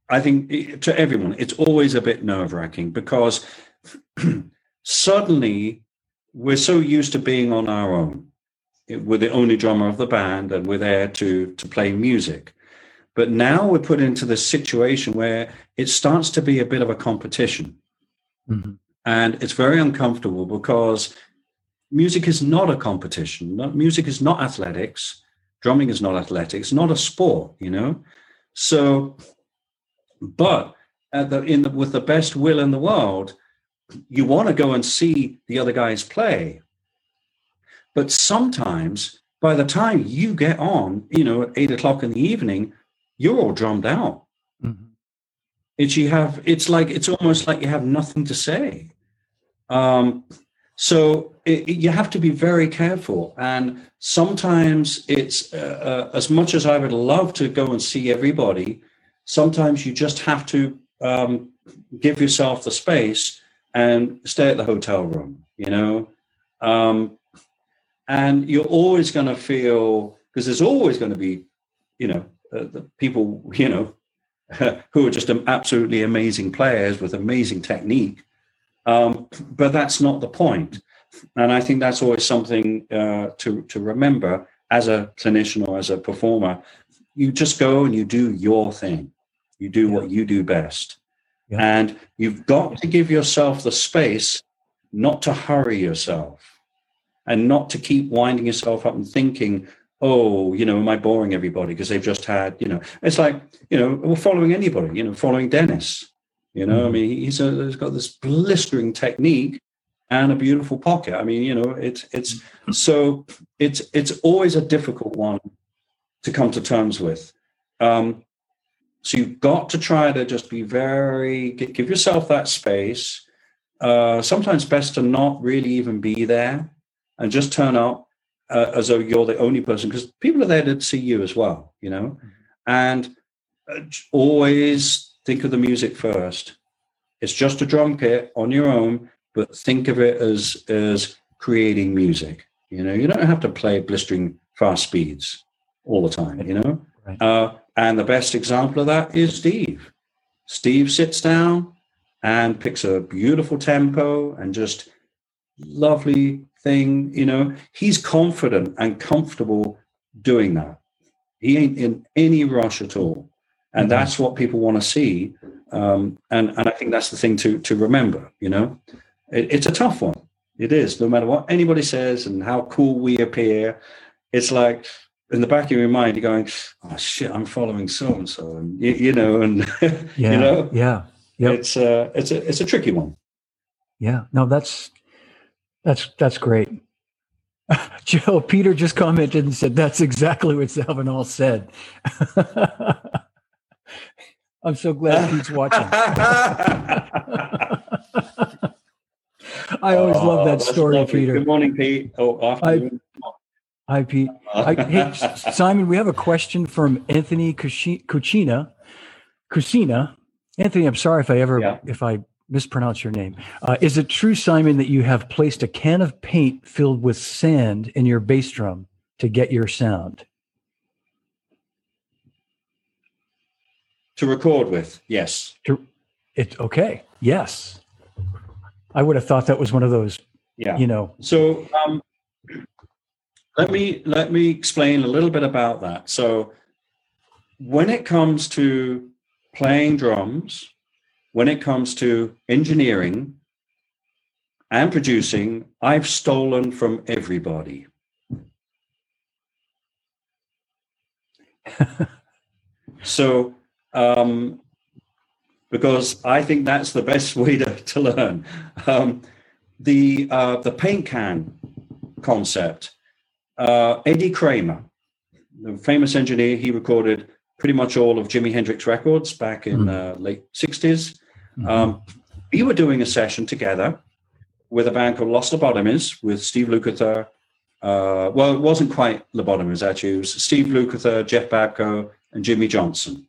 i think to everyone it's always a bit nerve-wracking because [CLEARS THROAT] suddenly we're so used to being on our own. We're the only drummer of the band and we're there to, to play music. But now we're put into this situation where it starts to be a bit of a competition. Mm-hmm. And it's very uncomfortable because music is not a competition. Music is not athletics. Drumming is not athletics, not a sport, you know? So, but the, in the, with the best will in the world, you want to go and see the other guys play. But sometimes by the time you get on, you know, at eight o'clock in the evening, you're all drummed out. Mm-hmm. It's you have it's like it's almost like you have nothing to say. Um, so it, it, you have to be very careful, and sometimes it's uh, uh, as much as I would love to go and see everybody. Sometimes you just have to um, give yourself the space and stay at the hotel room, you know. Um, and you're always going to feel, because there's always going to be, you know, uh, the people, [LAUGHS] you know, [LAUGHS] who are just absolutely amazing players with amazing technique. Um, but that's not the point. And I think that's always something uh, to, to remember as a clinician or as a performer. You just go and you do your thing. You do what you do best. Yeah. And you've got to give yourself the space not to hurry yourself and not to keep winding yourself up and thinking, oh, you know, am I boring everybody because they've just had, you know, it's like, you know, we're following anybody, you know, following Dennis. You know, mm-hmm. I mean, he's, a, he's got this blistering technique and a beautiful pocket. I mean, you know, it's it's so it's it's always a difficult one to come to terms with. Um, so you've got to try to just be very, give yourself that space. Uh, sometimes best to not really even be there and just turn up uh, as though you're the only person because people are there to see you as well, you know? Mm-hmm. And uh, always think of the music first. It's just a drum kit on your own, but think of it as, as creating music. You know, you don't have to play blistering fast speeds all the time, you know? Right. Uh, and the best example of that is Steve. Steve sits down and picks a beautiful tempo and just lovely thing. You know, he's confident and comfortable doing that. He ain't in any rush at all. And mm-hmm. that's what people want to see. Um, and, and I think that's the thing to, to remember, you know, it, it's a tough one. It is, no matter what anybody says and how cool we appear. It's like, in the back of your mind, you're going, "Oh shit, I'm following so and so," and you, know, and [LAUGHS] yeah, you know, yeah, yep. it's uh, it's a it's a tricky one. Yeah, no, that's that's that's great. [LAUGHS] Joe Peter just commented and said that's exactly what Zawinul said. [LAUGHS] I'm so glad Pete's watching. I always oh, love that story, Peter. Good morning, Pete. Oh, afternoon. Hi, Pete. I, [LAUGHS] hey, Simon, we have a question from Anthony Cucina. Cucina. Anthony, I'm sorry if I ever yeah. if I mispronounce your name. Uh, is it true, Simon, that you have placed a can of paint filled with sand in your bass drum to get your sound? To record with, yes. To, it okay. Yes. I would have thought that was one of those. Yeah. You know. So um, let me let me explain a little bit about that. So when it comes to playing drums, when it comes to engineering and producing, I've stolen from everybody. [LAUGHS] so um, because I think that's the best [LAUGHS] way to, to learn. Um, the uh, the paint can concept. Uh, Eddie Kramer, the famous engineer, he recorded pretty much all of Jimi Hendrix records back in the mm. uh, late 60s. Mm-hmm. Um, we were doing a session together with a band called Los Lobotomys with Steve Lukather. Uh, well, it wasn't quite Lobotomys, actually. It was Steve Lukather, Jeff Babko, and Jimmy Johnson.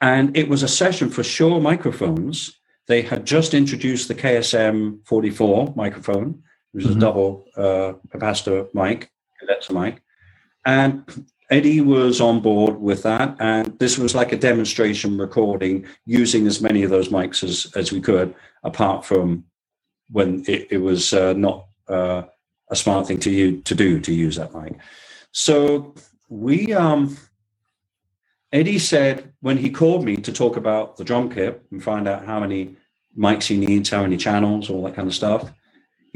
And it was a session for Shure microphones. They had just introduced the KSM 44 microphone, is mm-hmm. a double uh, capacitor mic, condenser mic. And Eddie was on board with that. And this was like a demonstration recording using as many of those mics as, as we could, apart from when it, it was uh, not uh, a smart thing to, you, to do to use that mic. So we um, Eddie said when he called me to talk about the drum kit and find out how many mics he needs, how many channels, all that kind of stuff,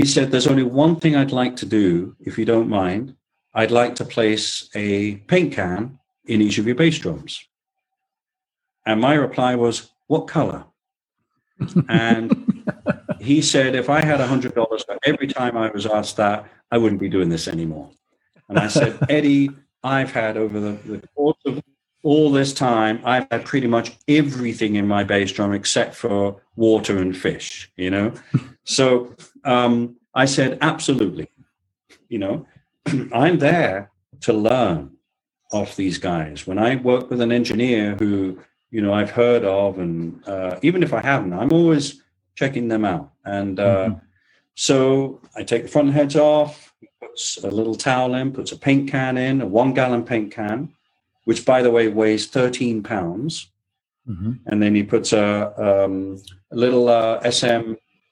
he said, There's only one thing I'd like to do, if you don't mind. I'd like to place a paint can in each of your bass drums. And my reply was, What color? and [LAUGHS] he said, If I had $100 for every time I was asked that, I wouldn't be doing this anymore. And I said, [LAUGHS] Eddie, I've had over the, the course of all this time, I've had pretty much everything in my bass drum except for water and fish, you know? [LAUGHS] so um, I said, absolutely. You know, [CLEARS THROAT] I'm there to learn off these guys. When I work with an engineer who, you know, I've heard of, and uh, even if I haven't, I'm always checking them out. And uh, mm-hmm. so I take the front heads off, puts a little towel in, puts a paint can in, a one gallon paint can which by the way weighs 13 pounds. Mm-hmm. And then he puts a, um, a little uh,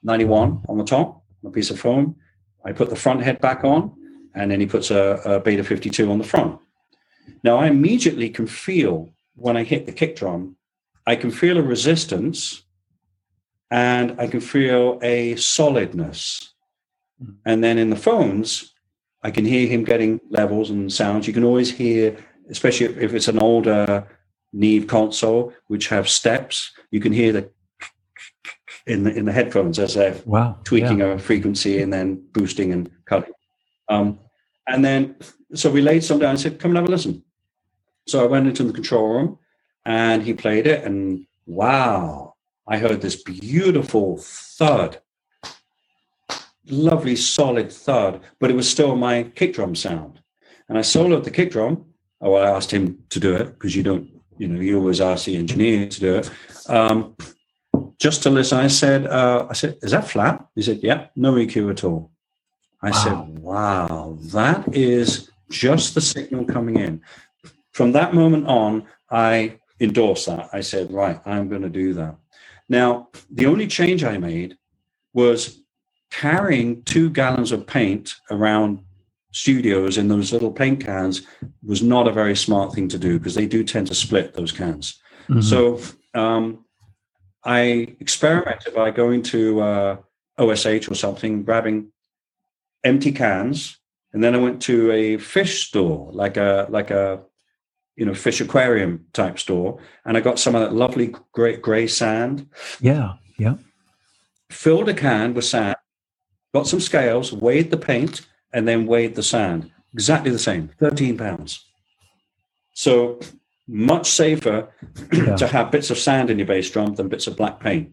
SM91 on the top, a piece of foam. I put the front head back on, and then he puts a, a Beta 52 on the front. Now I immediately can feel when I hit the kick drum, I can feel a resistance and I can feel a solidness. Mm-hmm. And then in the phones, I can hear him getting levels and sounds. You can always hear especially if it's an older Neve console, which have steps, you can hear the in the in the headphones as they're wow, tweaking yeah. a frequency and then boosting and cutting. Um, and then so we laid some down and said, "Come and have a listen." So I went into the control room and he played it, and wow, I heard this beautiful thud, lovely solid thud, but it was still my kick drum sound. And I soloed the kick drum oh, I asked him to do it because you don't, you know, you always ask the engineer to do it. Um, just to listen, I said, uh, I said, is that flat? He said, yeah, no EQ at all. I wow. said, wow, that is just the signal coming in. From that moment on, I endorsed that. I said, right, I'm going to do that. Now, the only change I made was carrying two gallons of paint around studios in those little paint cans was not a very smart thing to do because they do tend to split those cans. Mm-hmm. So um, I experimented by going to uh, OSH or something, grabbing empty cans, and then I went to a fish store, like a like a you know fish aquarium type store, and I got some of that lovely great gray sand. Yeah, yeah. Filled a can with sand, got some scales, weighed the paint, and then weighed the sand. Exactly the same, 13 pounds. So much safer [CLEARS THROAT] yeah. to have bits of sand in your bass drum than bits of black paint.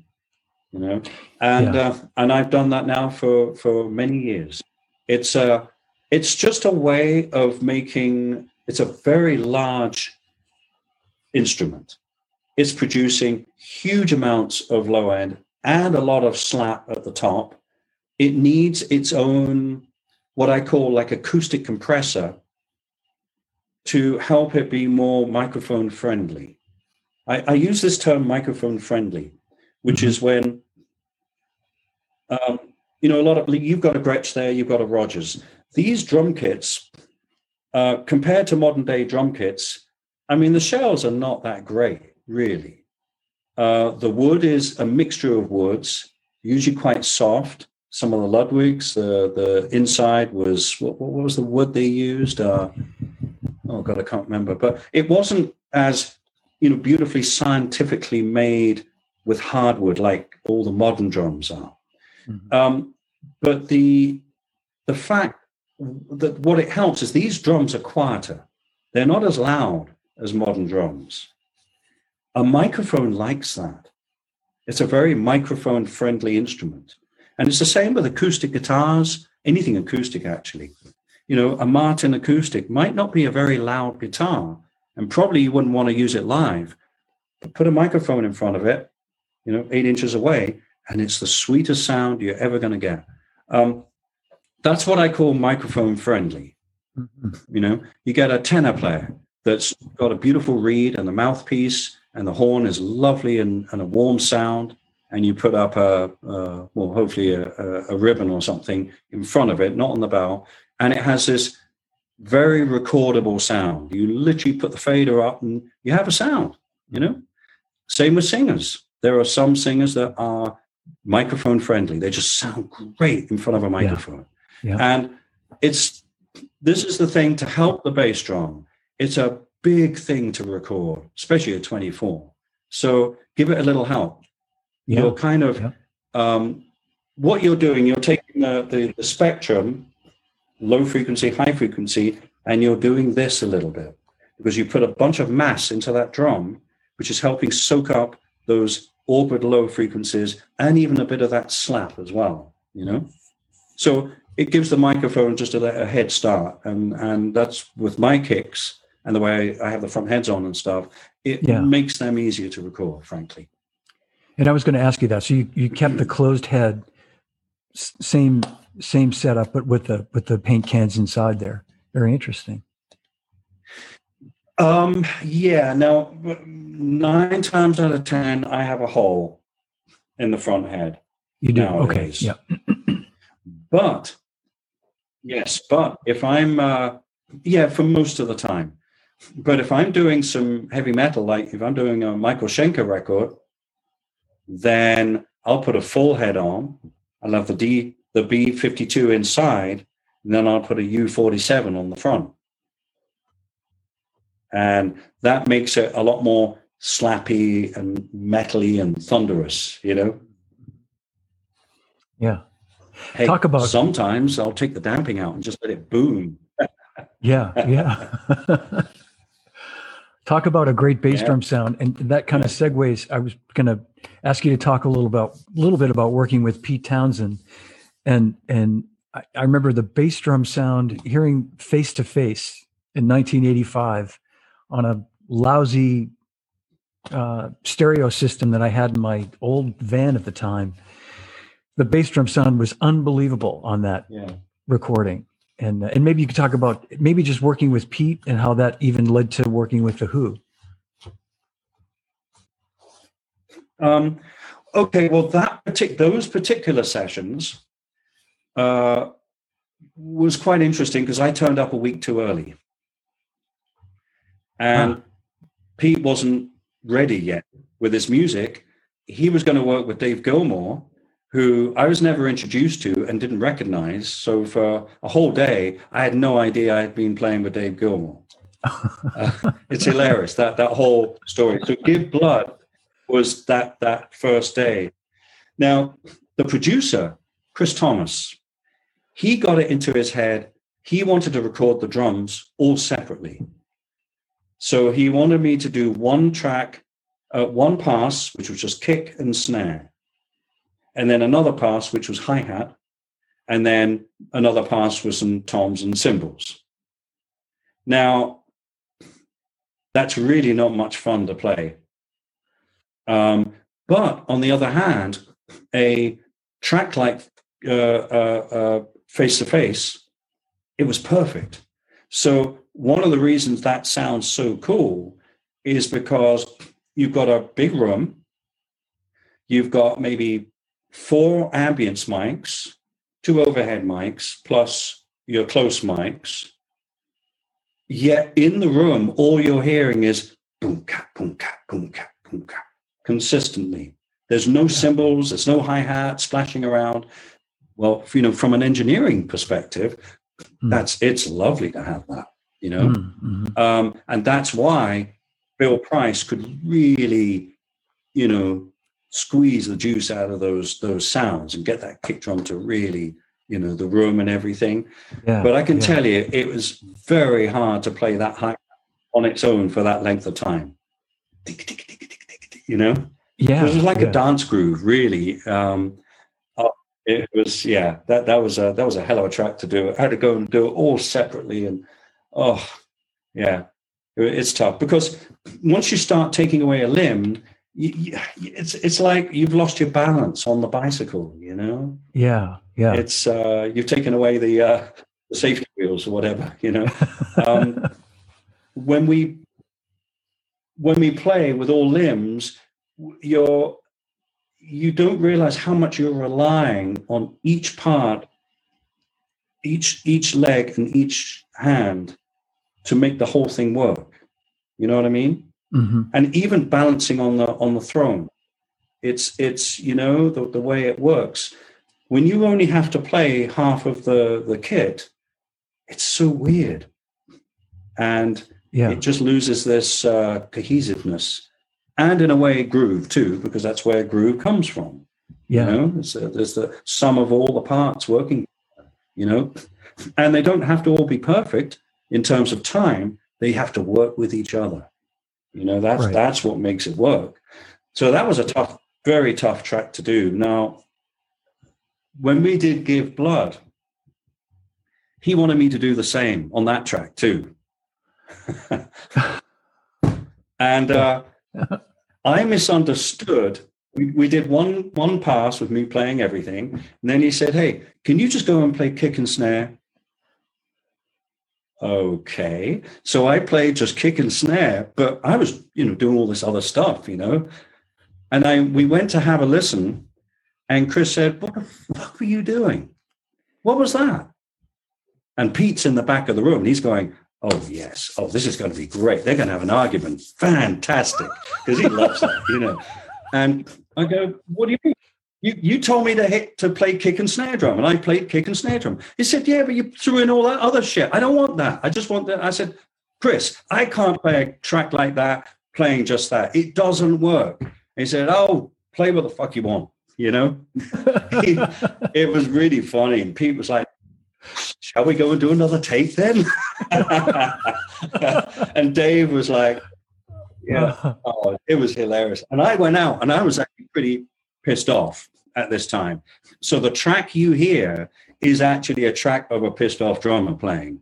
You know, and yeah. uh, and I've done that now for for many years. It's a it's just a way of making it's a very large instrument. It's producing huge amounts of low end and a lot of slap at the top. It needs its own, what I call like acoustic compressor to help it be more microphone friendly. I, I use this term microphone friendly, which mm-hmm. is when, um, you know, a lot of, you've got a Gretsch there, you've got a Rogers. These drum kits, uh, compared to modern day drum kits, I mean, the shells are not that great, really. Uh, the wood is a mixture of woods, usually quite soft. Some of the Ludwigs, the the inside was what, what was the wood they used? Uh, oh God, I can't remember. But it wasn't as you know beautifully scientifically made with hardwood like all the modern drums are. Mm-hmm. Um, but the the fact that what it helps is these drums are quieter. They're not as loud as modern drums. A microphone likes that. It's a very microphone friendly instrument. And it's the same with acoustic guitars, anything acoustic actually. You know, a Martin acoustic might not be a very loud guitar, and probably you wouldn't want to use it live. But put a microphone in front of it, you know, eight inches away, and it's the sweetest sound you're ever going to get. Um, that's what I call microphone friendly. Mm-hmm. You know, you get a tenor player that's got a beautiful reed and the mouthpiece and the horn is lovely and, and a warm sound. And you put up a, well, hopefully a, a, ribbon or something in front of it, not on the bow, and it has this very recordable sound. You literally put the fader up and you have a sound. You know, same with singers. There are some singers that are microphone friendly. They just sound great in front of a microphone. Yeah. Yeah. And it's this is the thing to help the bass drum it's a big thing to record, especially at 24. So give it a little help. Yeah. You're kind of um, what you're doing. You're taking the, the, the spectrum, low frequency, high frequency, and you're doing this a little bit because you put a bunch of mass into that drum, which is helping soak up those orbit low frequencies and even a bit of that slap as well. You know, so it gives the microphone just a, a head start, and and that's with my kicks and the way I have the front heads on and stuff, it yeah. makes them easier to record, frankly. And I was going to ask you that. So you, you kept the closed head, same same setup, but with the with the paint cans inside there. Very interesting. Um. Yeah. Now, nine times out of ten, I have a hole in the front head. You do. Nowadays. Okay. Yeah. [CLEARS THROAT] but yes, but if I'm, uh, yeah, for most of the time, but if I'm doing some heavy metal, like if I'm doing a Michael Schenker record, then I'll put a full head on. I'll have the D, the B52 inside, and then I'll put a U47 on the front. And that makes it a lot more slappy and metally and thunderous, you know? Yeah. Hey, Talk about sometimes I'll take the damping out and just let it boom. [LAUGHS] yeah, yeah. [LAUGHS] Talk about a great bass yeah. drum sound, and that kind of segues. I was going to ask you to talk a little about, a little bit about working with Pete Townshend, and and I, I remember the bass drum sound hearing Face the Face in 1985 on a lousy uh, stereo system that I had in my old van at the time. The bass drum sound was unbelievable on that yeah. recording and uh, and maybe you could talk about maybe just working with Pete and how that even led to working with the Who. Um, okay, well, that partic- those particular sessions uh, was quite interesting because I turned up a week too early, and Pete wasn't ready yet with his music. He was going to work with Dave Gilmour, who I was never introduced to and didn't recognize. So for a whole day, I had no idea I had been playing with Dave Gilmour. [LAUGHS] uh, it's hilarious that that whole story. So Give Blood was that that first day. Now the producer Chris Thomas, he got it into his head. He wanted to record the drums all separately. So he wanted me to do one track, uh, one pass, which was just kick and snare and then another pass which was hi hat, and then another pass with some toms and cymbals. Now, that's really not much fun to play. Um, but on the other hand, a track like Face the Face, it was perfect. So one of the reasons that sounds so cool is because you've got a big room, you've got maybe four ambience mics, two overhead mics, plus your close mics. Yet in the room, all you're hearing is boom, cat, boom, cat, boom, cat, boom, cat, consistently. There's no cymbals, there's no hi hat splashing around. Well, you know, from an engineering perspective, mm. that's it's lovely to have that. You know, mm-hmm. um, and that's why Bill Price could really, you know, squeeze the juice out of those those sounds and get that kick drum to really you know the room and everything yeah, but i can yeah. tell you it was very hard to play that high on its own for that length of time you know yeah it was like yeah. a dance groove really um it was yeah that that was a that was a hell of a track to do. I had to go and do it all separately and oh yeah it's tough because once you start taking away a limb you, it's it's like you've lost your balance on the bicycle you know? Yeah yeah. It's uh you've taken away the uh the safety wheels or whatever you know? Um when we when we play with all limbs you're you don't realize how much you're relying on each part each each leg and each hand to make the whole thing work you know what i mean mm-hmm. and even balancing on the on the throne. It's it's you know the, the way it works. When you only have to play half of the the kit, it's so weird, and yeah. it just loses this uh, cohesiveness, and in a way groove too, because that's where groove comes from. Yeah, you know, there's, a, there's the sum of all the parts working. You know, and they don't have to all be perfect in terms of time. They have to work with each other. You know, that's right. that's what makes it work. So that was a tough, very tough track to do. Now, when we did give blood, he wanted me to do the same on that track too. [LAUGHS] and uh, [LAUGHS] I misunderstood. We, we did one one pass with me playing everything, and then he said, "Hey, can you just go and play kick and snare?" okay. So I played just kick and snare, but I was, you know, doing all this other stuff, you know. And I we went to have a listen, and Chris said, What the fuck were you doing? What was that? And Pete's in the back of the room, he's going, Oh, yes. Oh, this is going to be great. They're going to have an argument. Fantastic. Because he loves that, you know. And I go, What do you mean? You, you told me to hit to play kick and snare drum, and I played kick and snare drum. He said, "Yeah, but you threw in all that other shit. I don't want that. I just want that." I said, "Chris, I can't play a track like that playing just that. It doesn't work." He said, "Oh, play what the fuck you want." You know, [LAUGHS] it was really funny, and Pete was like, "Shall we go and do another take then?" [LAUGHS] and Dave was like, "Yeah, [LAUGHS] oh, it was hilarious." And I went out, and I was actually pretty pissed off at this time. So the track you hear is actually a track of a pissed off drummer playing.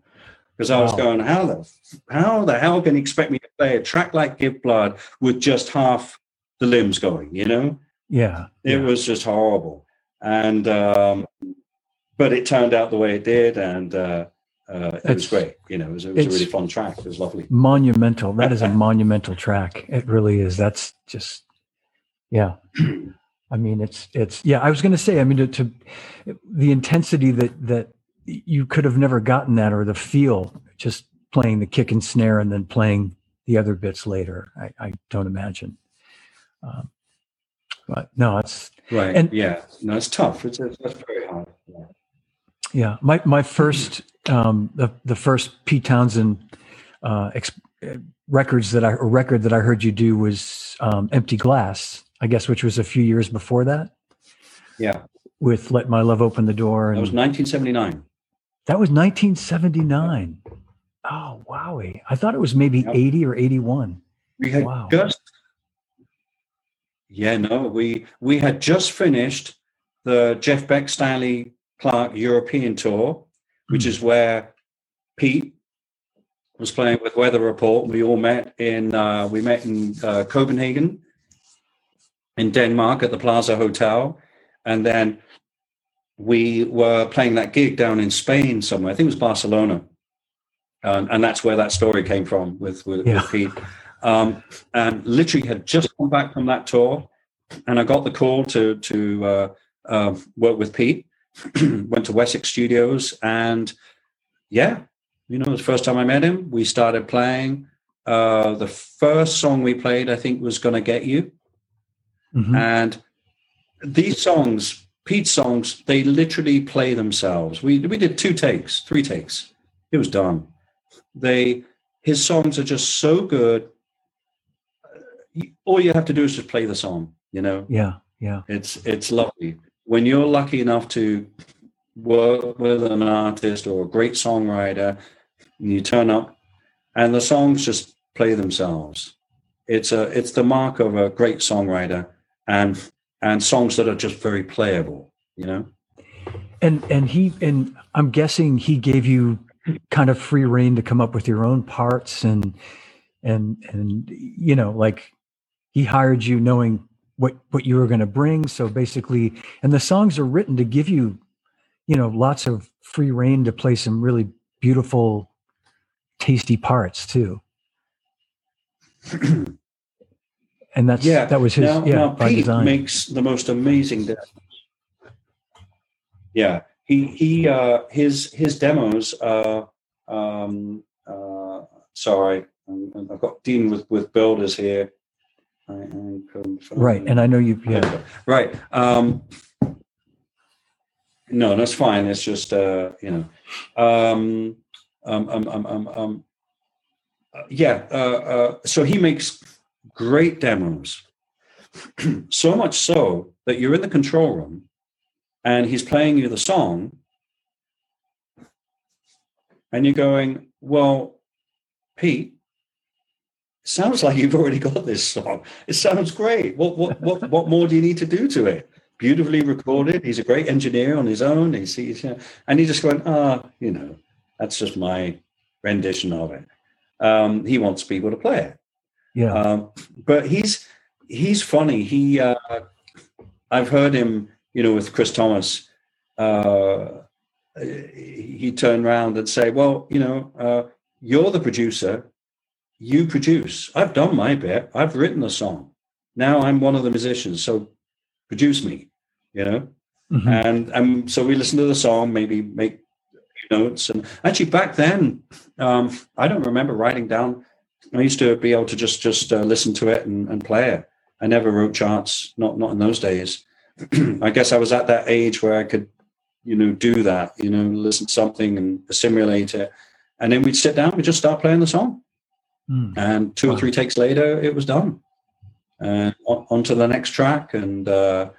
Because I was wow. going, how the how the hell can you expect me to play a track like Give Blood with just half the limbs going? You know? Yeah. It yeah. was just horrible. And um, but it turned out the way it did, and uh, uh, it was great. You know, it was, it was a really fun track. It was lovely. Monumental. That is a monumental track. It really is. That's just, yeah. [CLEARS THROAT] I mean, it's it's yeah. I was going to say, I mean, to, to, the intensity that that you could have never gotten that or the feel just playing the kick and snare and then playing the other bits later. I, I don't imagine. Um, but no, it's right. And yeah, no, it's tough. It's, it's very hard. Yeah. Yeah. my my first um, the the first Pete Townshend uh, ex- records that I a record that I heard you do was um, Empty Glass I guess, which was a few years before that. Yeah. With Let My Love Open the Door. And that was 1979. That was 1979. Oh, wowie. I thought it was maybe yep. 80 or 81. We had wow. just, yeah, no, we, we had just finished the Jeff Beck Stanley Clarke European tour, which Mm. is where Pete was playing with Weather Report. We all met in uh, we met in uh, Copenhagen, in Denmark at the Plaza Hotel, and then we were playing that gig down in Spain somewhere. I think it was Barcelona, and, and that's where that story came from with with, Yeah. with Pete. Um, and literally had just come back from that tour, and I got the call to to uh, uh, work with Pete. [CLEARS THROAT] Went to Wessex Studios, and yeah, you know, the first time I met him, we started playing. Uh, the first song we played, I think, was "Gonna Get You." Mhm. And these songs, Pete's songs, they literally play themselves. We we did two takes, three takes. It was done. They his songs are just so good. All you have to do is just play the song. You know, Yeah. Yeah. it's it's lovely when you're lucky enough to work with an artist or a great songwriter. And you turn up, and the songs just play themselves. It's a it's the mark of a great songwriter, and and songs that are just very playable. You know. And and he and I'm guessing he gave you kind of free reign to come up with your own parts and and and you know like he hired you knowing what what you were going to bring so basically and the songs are written to give you you know lots of free reign to play some really beautiful tasty parts too [CLEARS THROAT] and that's yeah, that was his now, yeah now Pete design makes the most amazing demos. Yeah, he he uh, his his demos. Uh, um, uh, sorry, I've got dealing with with builders here. I am confirming- right and i know you yeah right. Um, no, that's fine. It's just uh, you know, um, um, um, um, um, um, uh, yeah. Uh, uh, so he makes great demos, [CLEARS THROAT] so much so that you're in the control room, and he's playing you the song, and you're going, "Well, Pete." Sounds like you've already got this song. It sounds great. What what what what more do you need to do to it? Beautifully recorded. He's a great engineer on his own. He's, he's and he just went, ah, you know, that's just my rendition of it. Um, he wants people to play it. yeah Um, but he's he's funny. He uh, I've heard him, you know, with Chris Thomas. Uh, he turned around and say, "Well, you know, uh, you're the producer. You produce. I've done my bit. I've written a song. Now I'm one of the musicians. So produce me." You know, Mhm. and and so we listen to the song, maybe make notes. And actually, back then, um, I don't remember writing down. I used to be able to just just uh, listen to it and, and play it. I never wrote charts, not not in those days. [CLEARS THROAT] I guess I was at that age where I could, you know, do that. You know, listen to something and assimilate it, and then we'd sit down, we'd just start playing the song, Mm. and two or three takes later, it was done, and on, on to the next track, and uh,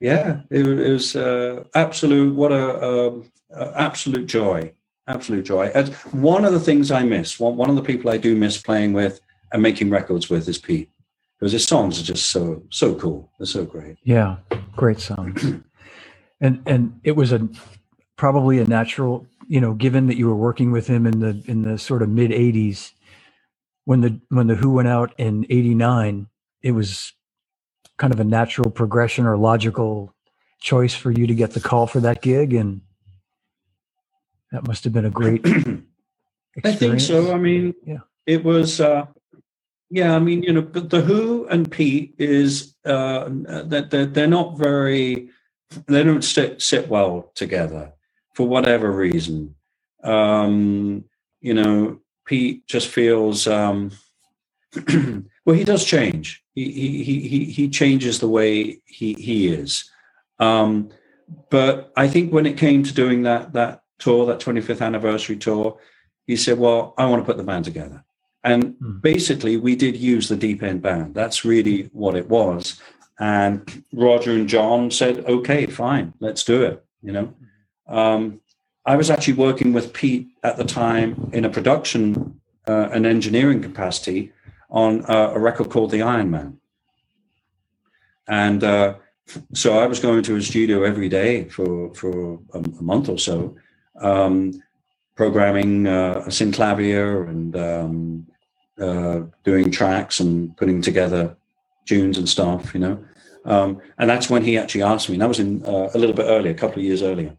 yeah, it, it was uh, absolute. What a, um a absolute joy, absolute joy. And one of the things I miss, one one of the people I do miss playing with and making records with is Pete, because his songs are just so so cool. They're so great. Yeah, great songs. [CLEARS THROAT] and and it was a probably a natural, you know, given that you were working with him in the in the sort of mid '80s, when the when the Who went out in '89, it was kind of a natural progression or logical choice for you to get the call for that gig, and that must have been a great [CLEARS THROAT] I think so. I mean, Yeah. it was. Uh, yeah, I mean, you know, but the Who and Pete is uh, that they're, they're not very. They don't sit sit well together for whatever reason. Um, you know, Pete just feels. Um, [CLEARS THROAT] well, he does change. He he he he changes the way he he is. Um, but I think when it came to doing that that tour, that 25th anniversary tour, he said, "Well, I want to put the band together." And Hmm. basically, we did use the Deep End Band. That's really what it was. And Roger and John said, "Okay, fine, let's do it." You know, um, I was actually working with Pete at the time in a production uh, and engineering capacity on uh, a record called The Iron Man. And uh, so I was going to a studio every day for for a, a month or so, um, programming uh, a synclavier and um, uh, doing tracks and putting together tunes and stuff, you know. Um, and that's when he actually asked me. And that was in uh, a little bit earlier, a couple of years earlier.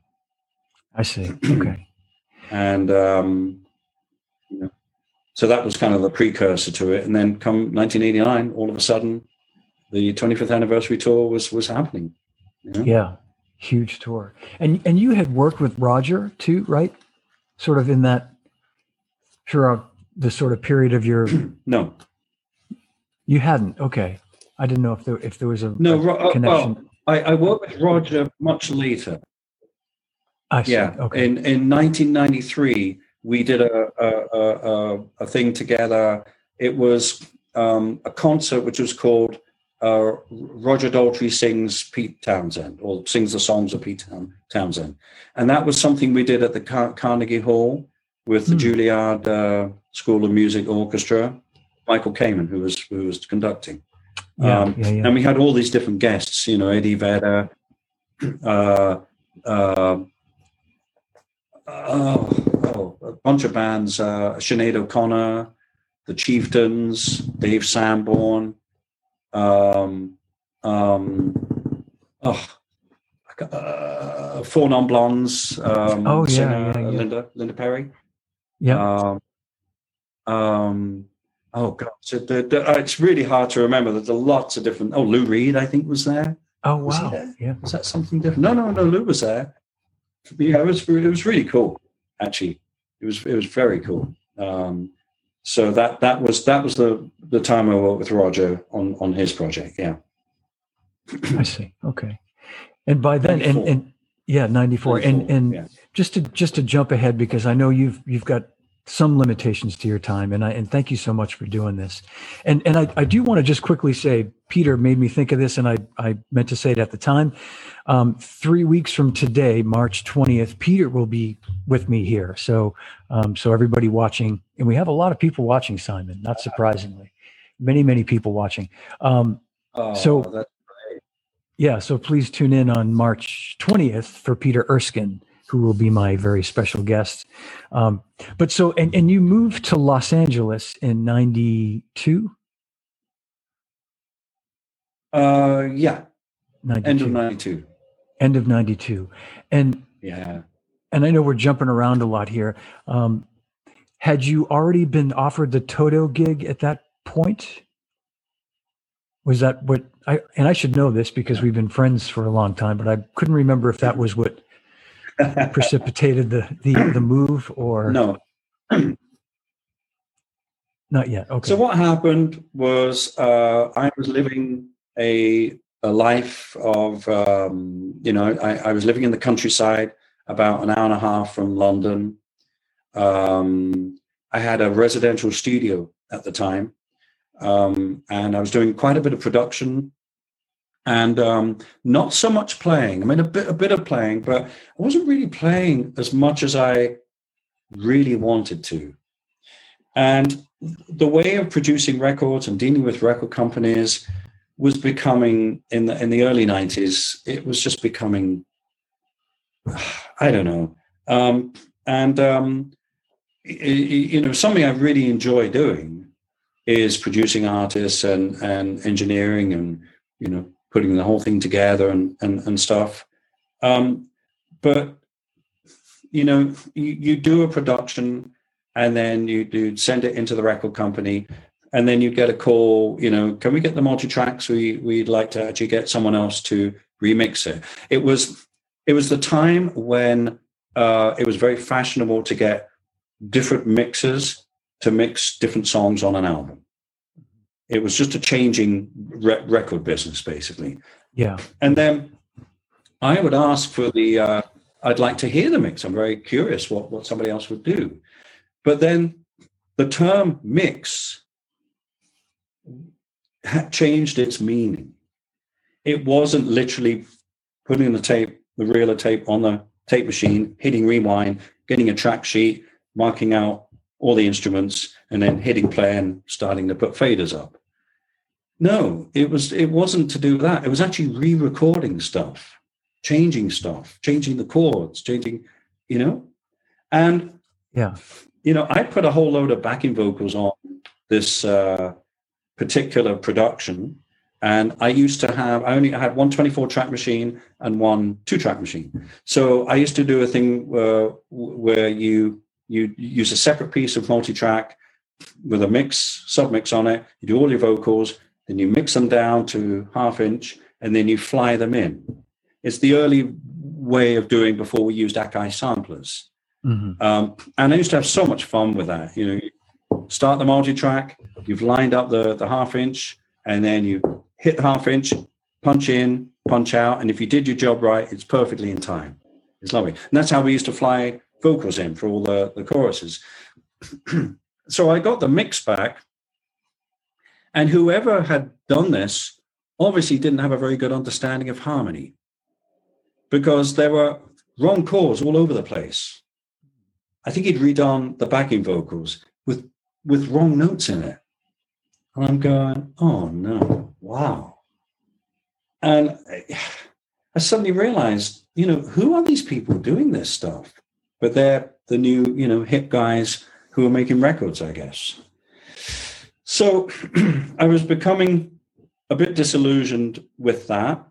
I see. Okay. [CLEARS THROAT] and um, you know, so that was kind of the precursor to it. And then come 1989, all of a sudden, the 25th anniversary tour was was happening. You know? Yeah, huge tour. And and you had worked with Roger too, right? Sort of in that throughout the sort of period of your. [CLEARS THROAT] no, you hadn't. Okay, I didn't know if there if there was a no a uh, connection. Well, I, I worked with Roger much later. I see. Yeah. Okay. In in 1993, we did a a, a, a thing together. It was um, a concert which was called uh, Roger Daltrey sings Pete Townshend or sings the songs of Pete Townshend, and that was something we did at the Car- Carnegie Hall with the mm. Juilliard uh, School of Music Orchestra. Michael Kamen, who was who was conducting. Yeah, um, yeah, yeah. And we had all these different guests, you know, Eddie Vedder, uh, uh, oh, oh, a bunch of bands, uh, Sinead O'Connor, the Chieftains, Dave Sanborn, um, um, oh, uh, Four Non Blondes, um, oh, yeah, singer, yeah, yeah. Linda, Linda Perry. Yeah. Um, um, oh, God. So the, the, uh, it's really hard to remember. There's lots of different. Oh, Lou Reed, I think, was there. Oh, wow. Yeah. Was that something different? No, no, no, Lou was there yeah, it was it was really cool. Actually, it was it was very cool. Um, so that that was that was the the time I worked with Roger on on his project. Yeah. I see. Okay. And by then, and, and yeah, ninety four, and and yeah. just to just to jump ahead because I know you've you've got some limitations to your time and I and thank you so much for doing this. And and I, I do want to just quickly say Peter made me think of this and I I meant to say it at the time. Um, three weeks from today, March 20th, Peter will be with me here. So um, so everybody watching, and we have a lot of people watching, Simon, not surprisingly. Many, many people watching. Um, oh, so yeah, so please tune in on March 20th for Peter Erskine who will be my very special guest. Um, but so, and, and you moved to Los Angeles in 92? Uh, yeah. 92. End of 92. End of 92. And yeah. And I know we're jumping around a lot here. Um, had you already been offered the Toto gig at that point? Was that what I, and I should know this because we've been friends for a long time, but I couldn't remember if that was what precipitated the, the the move or? No. [CLEARS THROAT] Not yet okay. So what happened was uh, i was living a a life of um, you know I, I, was living in the countryside about an hour and a half from london. Um, i had a residential studio at the time. Um, and i was doing quite a bit of production and um, not so much playing. I mean, a bit, a bit of playing, but I wasn't really playing as much as I really wanted to. And the way of producing records and dealing with record companies was becoming in the in the early '90s. It was just becoming, [SIGHS] I don't know, um, and um, you know, something I really enjoy doing is producing artists and and engineering and you know putting the whole thing together and and, and stuff. Um, but you know, you, you do a production and then you do send it into the record company and then you get a call you know can we get the multi tracks we we'd like to actually get someone else to remix it. It was it was the time when uh, it was very fashionable to get different mixers to mix different songs on an album it was just a changing re- record business, basically. Yeah. And then I would ask for the, uh, I'd like to hear the mix. I'm very curious what, what somebody else would do. But then the term mix had changed its meaning. It wasn't literally putting the tape, the reel of tape on the tape machine, hitting rewind, getting a track sheet, marking out all the instruments, and then hitting play and starting to put faders up. No, it was it wasn't to do that. It was actually re-recording stuff, changing stuff, changing the chords, changing, you know, and yeah, you know, I put a whole load of backing vocals on this uh, particular production, and I used to have I only I had one 24 track machine and one two track machine. So I used to do a thing uh, where you you use a separate piece of multi track with a mix sub mix on it. You do all your vocals then you mix them down to half inch, and then you fly them in. It's the early way of doing before we used Akai samplers. Mm-hmm. Um, and I used to have so much fun with that. You know, you start the multi-track, you've lined up the, the half inch, and then you hit the half inch, punch in, punch out, and if you did your job right, it's perfectly in time. It's lovely. And that's how we used to fly vocals in for all the, the choruses. [CLEARS THROAT] so I got the mix back and whoever had done this obviously didn't have a very good understanding of harmony because there were wrong chords all over the place. I think he'd redone the backing vocals with with wrong notes in it. And I'm going, oh no, wow. And I suddenly realized, you know, who are these people doing this stuff? But they're the new, you know, hip guys who are making records, I guess. So [CLEARS THROAT] I was becoming a bit disillusioned with that.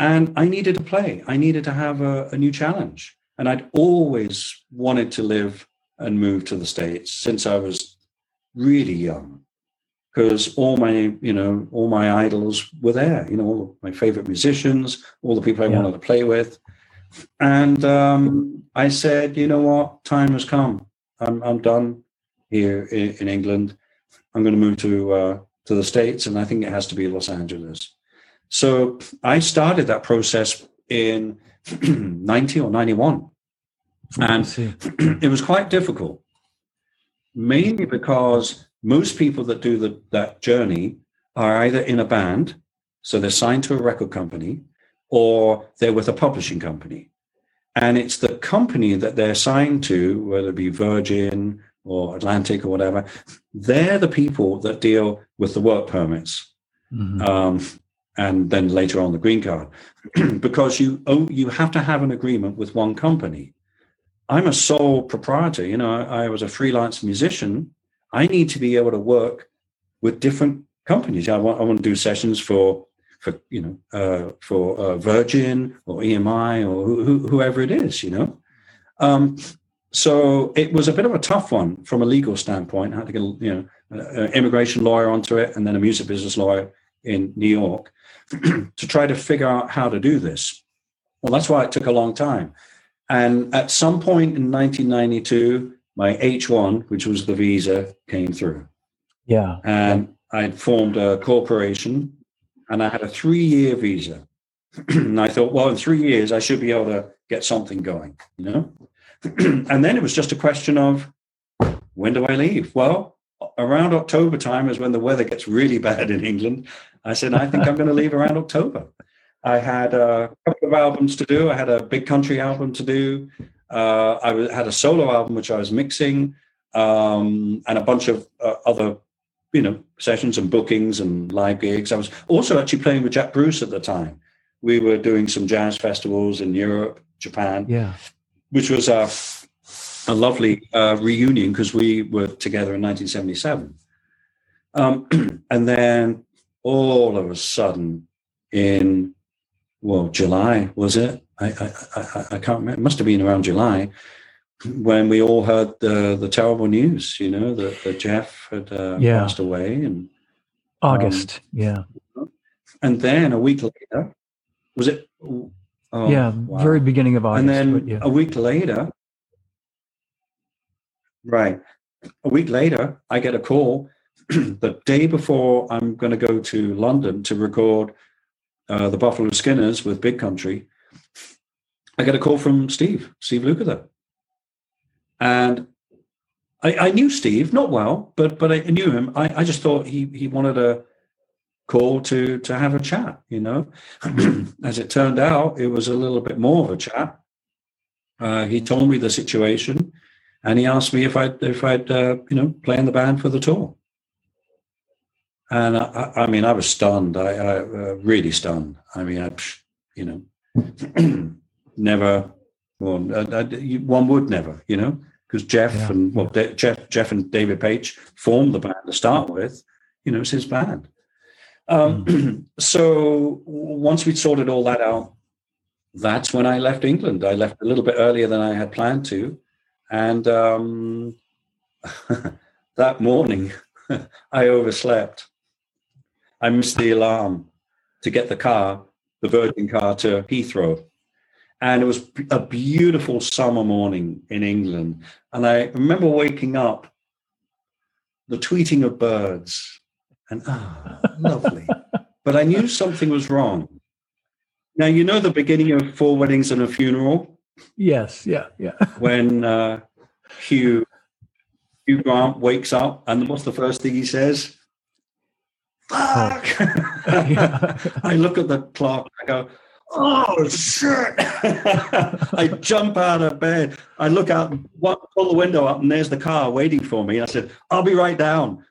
And I needed to play. I needed to have a, a, new challenge. And I'd always wanted to live and move to the States since I was really young. Because all my, you know, all my idols were there, you know, all my favorite musicians, all the people I yeah. wanted to play with. And um, I said, you know what, time has come. I'm, I'm done here in, in England. I'm going to move to uh, to the states, and I think it has to be Los Angeles. So I started that process in [CLEARS THROAT] 90 or 91, and [CLEARS THROAT] it was quite difficult, mainly because most people that do the, that journey are either in a band, so they're signed to a record company, or they're with a publishing company. And it's the company that they're signed to, whether it be Virgin or Atlantic or whatever, they're the people that deal with the work permits. Mm-hmm. Um, and then later on the green card, [CLEARS THROAT] because you you have to have an agreement with one company. I'm a sole proprietor. You know, I, I was a freelance musician. I need to be able to work with different companies. I want I want to do sessions for for you know uh, for uh, Virgin or EMI or wh- whoever it is. You know, um, so it was a bit of a tough one from a legal standpoint. I had to get you know an immigration lawyer onto it, and then a music business lawyer in New York [CLEARS THROAT] to try to figure out how to do this. Well, that's why it took a long time. And at some point in 1992, my H1, which was the visa, came through. Yeah. And I'd formed a corporation and I had a three year visa. [CLEARS THROAT] and I thought, well, in three years, I should be able to get something going, you know? [CLEARS THROAT] and then it was just a question of when do I leave? Well, around October time is when the weather gets really [LAUGHS] bad in England. I said, I think I'm going to leave around October. I had a couple of albums to do. I had a big country album to do. Uh, I had a solo album which I was mixing, um, and a bunch of uh, other, you know, sessions and bookings and live gigs. I was also actually playing with Jack Bruce at the time. We were doing some jazz festivals in Europe, Japan. Yeah which was a, a lovely uh, reunion because we were together in 1977. Um, [CLEARS THROAT] and then all of a sudden, in well, July was it? I, I, I, I can't remember. It must have been around July when we all heard the the terrible news. You know that, that Jeff had uh, yeah. passed away, and August, um, yeah. And then a week later, was it Oh, yeah, wow. very beginning of August. And then yeah. a week later, right, a week later, I get a call [CLEARS THROAT] the day before I'm going to go to London to record uh, the Buffalo Skinners with Big Country. I get a call from Steve, Steve Lukather. And I, I, knew Steve, not well, but but I knew him. I, I just thought he he wanted a call to to have a chat. You know, [CLEARS THROAT] as it turned out, it was a little bit more of a chat. Uh, he told me the situation, and he asked me if I if I'd uh, you know play in the band for the tour. and I, I mean, I was stunned. I, I uh, really stunned. I mean, I, you know, [CLEARS THROAT] never. Well, I, one would never, you know, because Jeff Yeah. and well, Da- Jeff, Jeff and David Paich formed the band to start with. You know, it's his band. Um, [CLEARS THROAT] so once we'd sorted all that out, that's when I left England. I left a little bit earlier than I had planned to, and um, [LAUGHS] that morning [LAUGHS] I overslept. I missed the alarm to get the car, the Virgin car, to Heathrow. And it was a beautiful summer morning in England. And I remember waking up, the tweeting of birds, and ah, [LAUGHS] lovely. but I knew something was wrong. Now, you know the beginning of Four Weddings and a Funeral? Yes. Yeah. Yeah. [LAUGHS] when uh, Hugh Hugh Grant wakes up, and what's the first thing he says? Fuck! [LAUGHS] Yeah. I look at the clock. I go, "Oh shit!" [LAUGHS] I jump out of bed. I look out, pull the window up, and there's the car waiting for me. I said, "I'll be right down."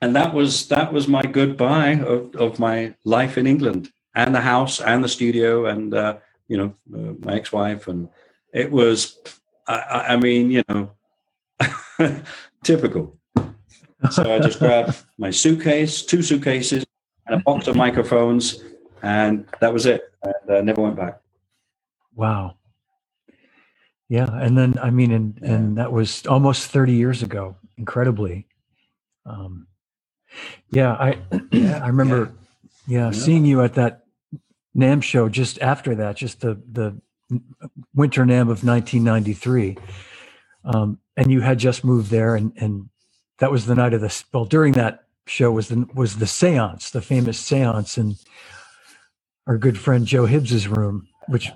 And that was that was my goodbye of, of my life in England, and the house, and the studio, and uh, you know uh, my ex-wife, and it was. I I mean, you know, [LAUGHS] typical. So I just grabbed my suitcase, two suitcases, and a box of microphones, and that was it. And uh, never went back. Wow. Yeah, and then I mean, and and that was almost thirty years ago. Incredibly. Um, yeah, I I remember, yeah, Yeah. seeing you at that NAMM show just after that, just the the Winter NAMM of 1993, um, and you had just moved there, and and that was the night of the well during that show was the was the séance, the famous séance in our good friend Joe Hibbs's room, which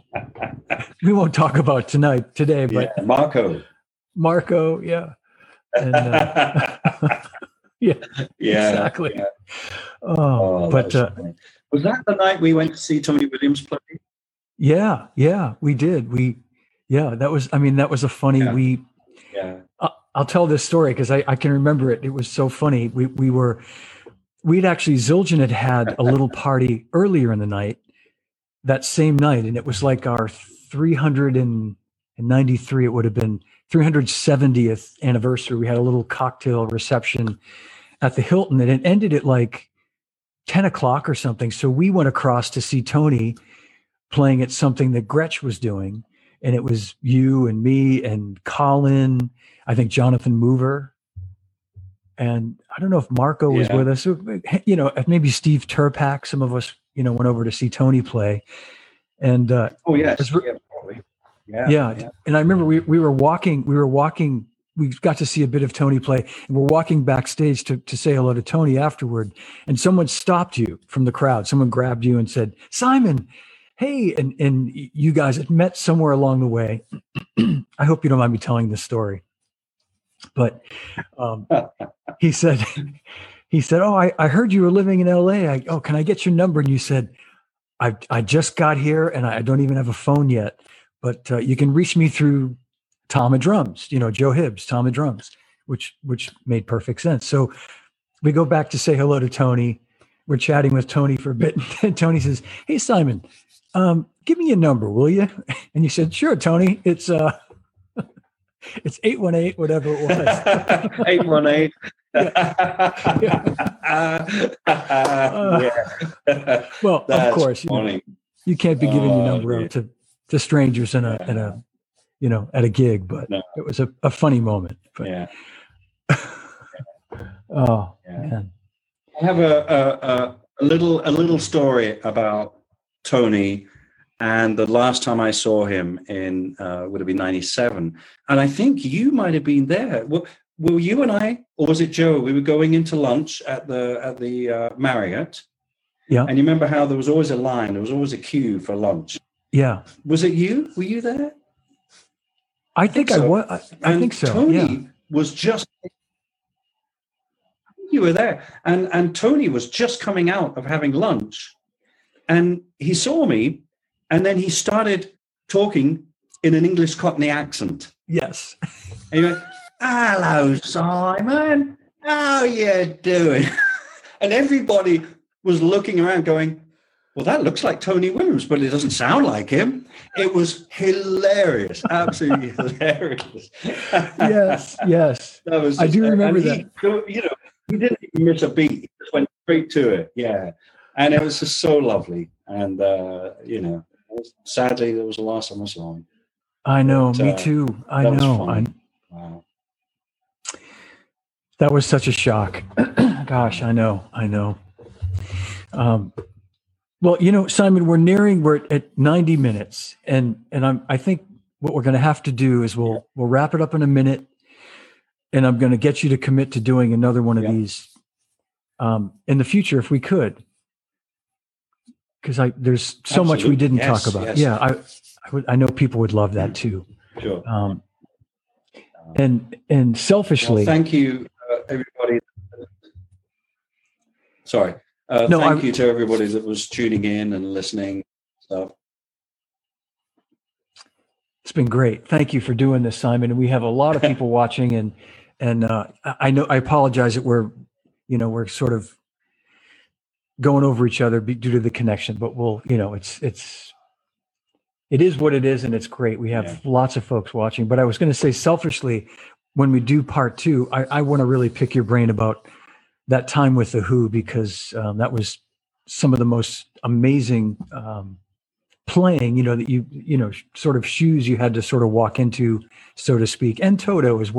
we won't talk about tonight today, but yeah, Marco. Marco, yeah, and, uh, [LAUGHS] yeah, yeah, exactly. yeah. Oh, Oh, that but was uh, was that the night we went to see Tony Williams play? yeah, yeah, we did. We, yeah, that was. I mean, that was a funny. Yeah. We, Yeah, I- I'll tell this story because I, I can remember it. It was so funny. We we were, we'd actually Zildjian had had a little [LAUGHS] party earlier in the night, that same night, and it was like our 393. It would have been 370th anniversary. We had a little cocktail reception at the Hilton, and it ended at like 10 o'clock or something. So we went across to see Tony playing at something that Gretsch was doing. And it was you and me and Colin, I think Jonathan Mover. And I don't know if Marco was Yeah. with us. You know, maybe Steve Turpak. Some of us, you know, went over to see Tony play. And uh, Oh yes, re- yeah, probably. Yeah, yeah, and I remember we we were walking, we were walking, we got to see a bit of Tony play, and we're walking backstage to to say hello to Tony afterward, and someone stopped you from the crowd. Someone grabbed you and said, "Simon, hey!" And and you guys had met somewhere along the way. [CLEARS THROAT] I hope you don't mind me telling this story, but um, [LAUGHS] he said. He said, "Oh, I, I heard you were living in L.A. I, oh, can I get your number?" And you said, "I I just got here and I don't even have a phone yet." but uh, you can reach me through Tom and Drums, you know, Joe Hibbs, Tom and Drums, which which made perfect sense. So we go back to say hello to Tony. We're chatting with Tony for a bit, [LAUGHS] and Tony says, "Hey Simon, um, give me a number, will you?" And you said, "Sure, Tony. It's uh, it's eight one eight, whatever it was." [LAUGHS] Eight one eight. Uh, [LAUGHS] Yeah. [LAUGHS] Well, of course, you, know, you can't be giving your Oh, number yeah. out to to strangers in a in a you know at a gig, but No. it was a, a funny moment. But Yeah. oh Yeah. man. I have a, a, a little a little story about Tony, and the last time I saw him in uh, would have been '97, and I think you might have been there. Were, were you and I, or was it Joe? We were going into lunch at the at the uh, Marriott. Yeah. And you remember how there was always a line, there was always a queue for lunch. Yeah, Was it you? Were you there? I think I, so. was. I, I And think so. Tony yeah. was just you were there, and and Tony was just coming out of having lunch, and he saw me, and then he started talking in an English Cockney accent. Yes. And he went, "Hello, Simon. How you doing?" [LAUGHS] and everybody was looking around, going, "Well, that looks like Tony Williams, but it doesn't sound like him." It was hilarious, absolutely [LAUGHS] hilarious. yes, yes. that was I do remember he- You know, he didn't even miss a beat; he just went straight to it. Yeah, and it was just so lovely. And uh, you know, sadly, that was a loss I saw him. I know. But, me uh, too. I know. I. Wow. that was such a shock. [CLEARS THROAT] Gosh, I know. I know. Um, well, you know, Simon, we're nearing. We're at 90 minutes, and and I'm. I think what we're going to have to do is we'll we'll wrap it up in a minute, and I'm going to get you to commit to doing another one of Yeah. these um, in the future if we could, because I there's so much we didn't Yes, talk about. yes. Yeah, I I, would, I know people would love that too. Sure. Um, and and selfishly, Well, thank you, uh, everybody. Sorry. Uh, No, thank I- you to everybody that was tuning in and listening. So, It's been great. Thank you for doing this, Simon. And we have a lot of [LAUGHS] people watching, and and uh, I know I apologize that we're, you know, we're sort of going over each other due to the connection, but we'll, you know, it's it's it is what it is, and it's great. We have Yeah. lots of folks watching. But I was going to say selfishly, when we do part two, I, I want to really pick your brain about that time with the Who because um, that was some of the most amazing. Um, playing you know that you you know sort of shoes you had to sort of walk into so to speak and toto as well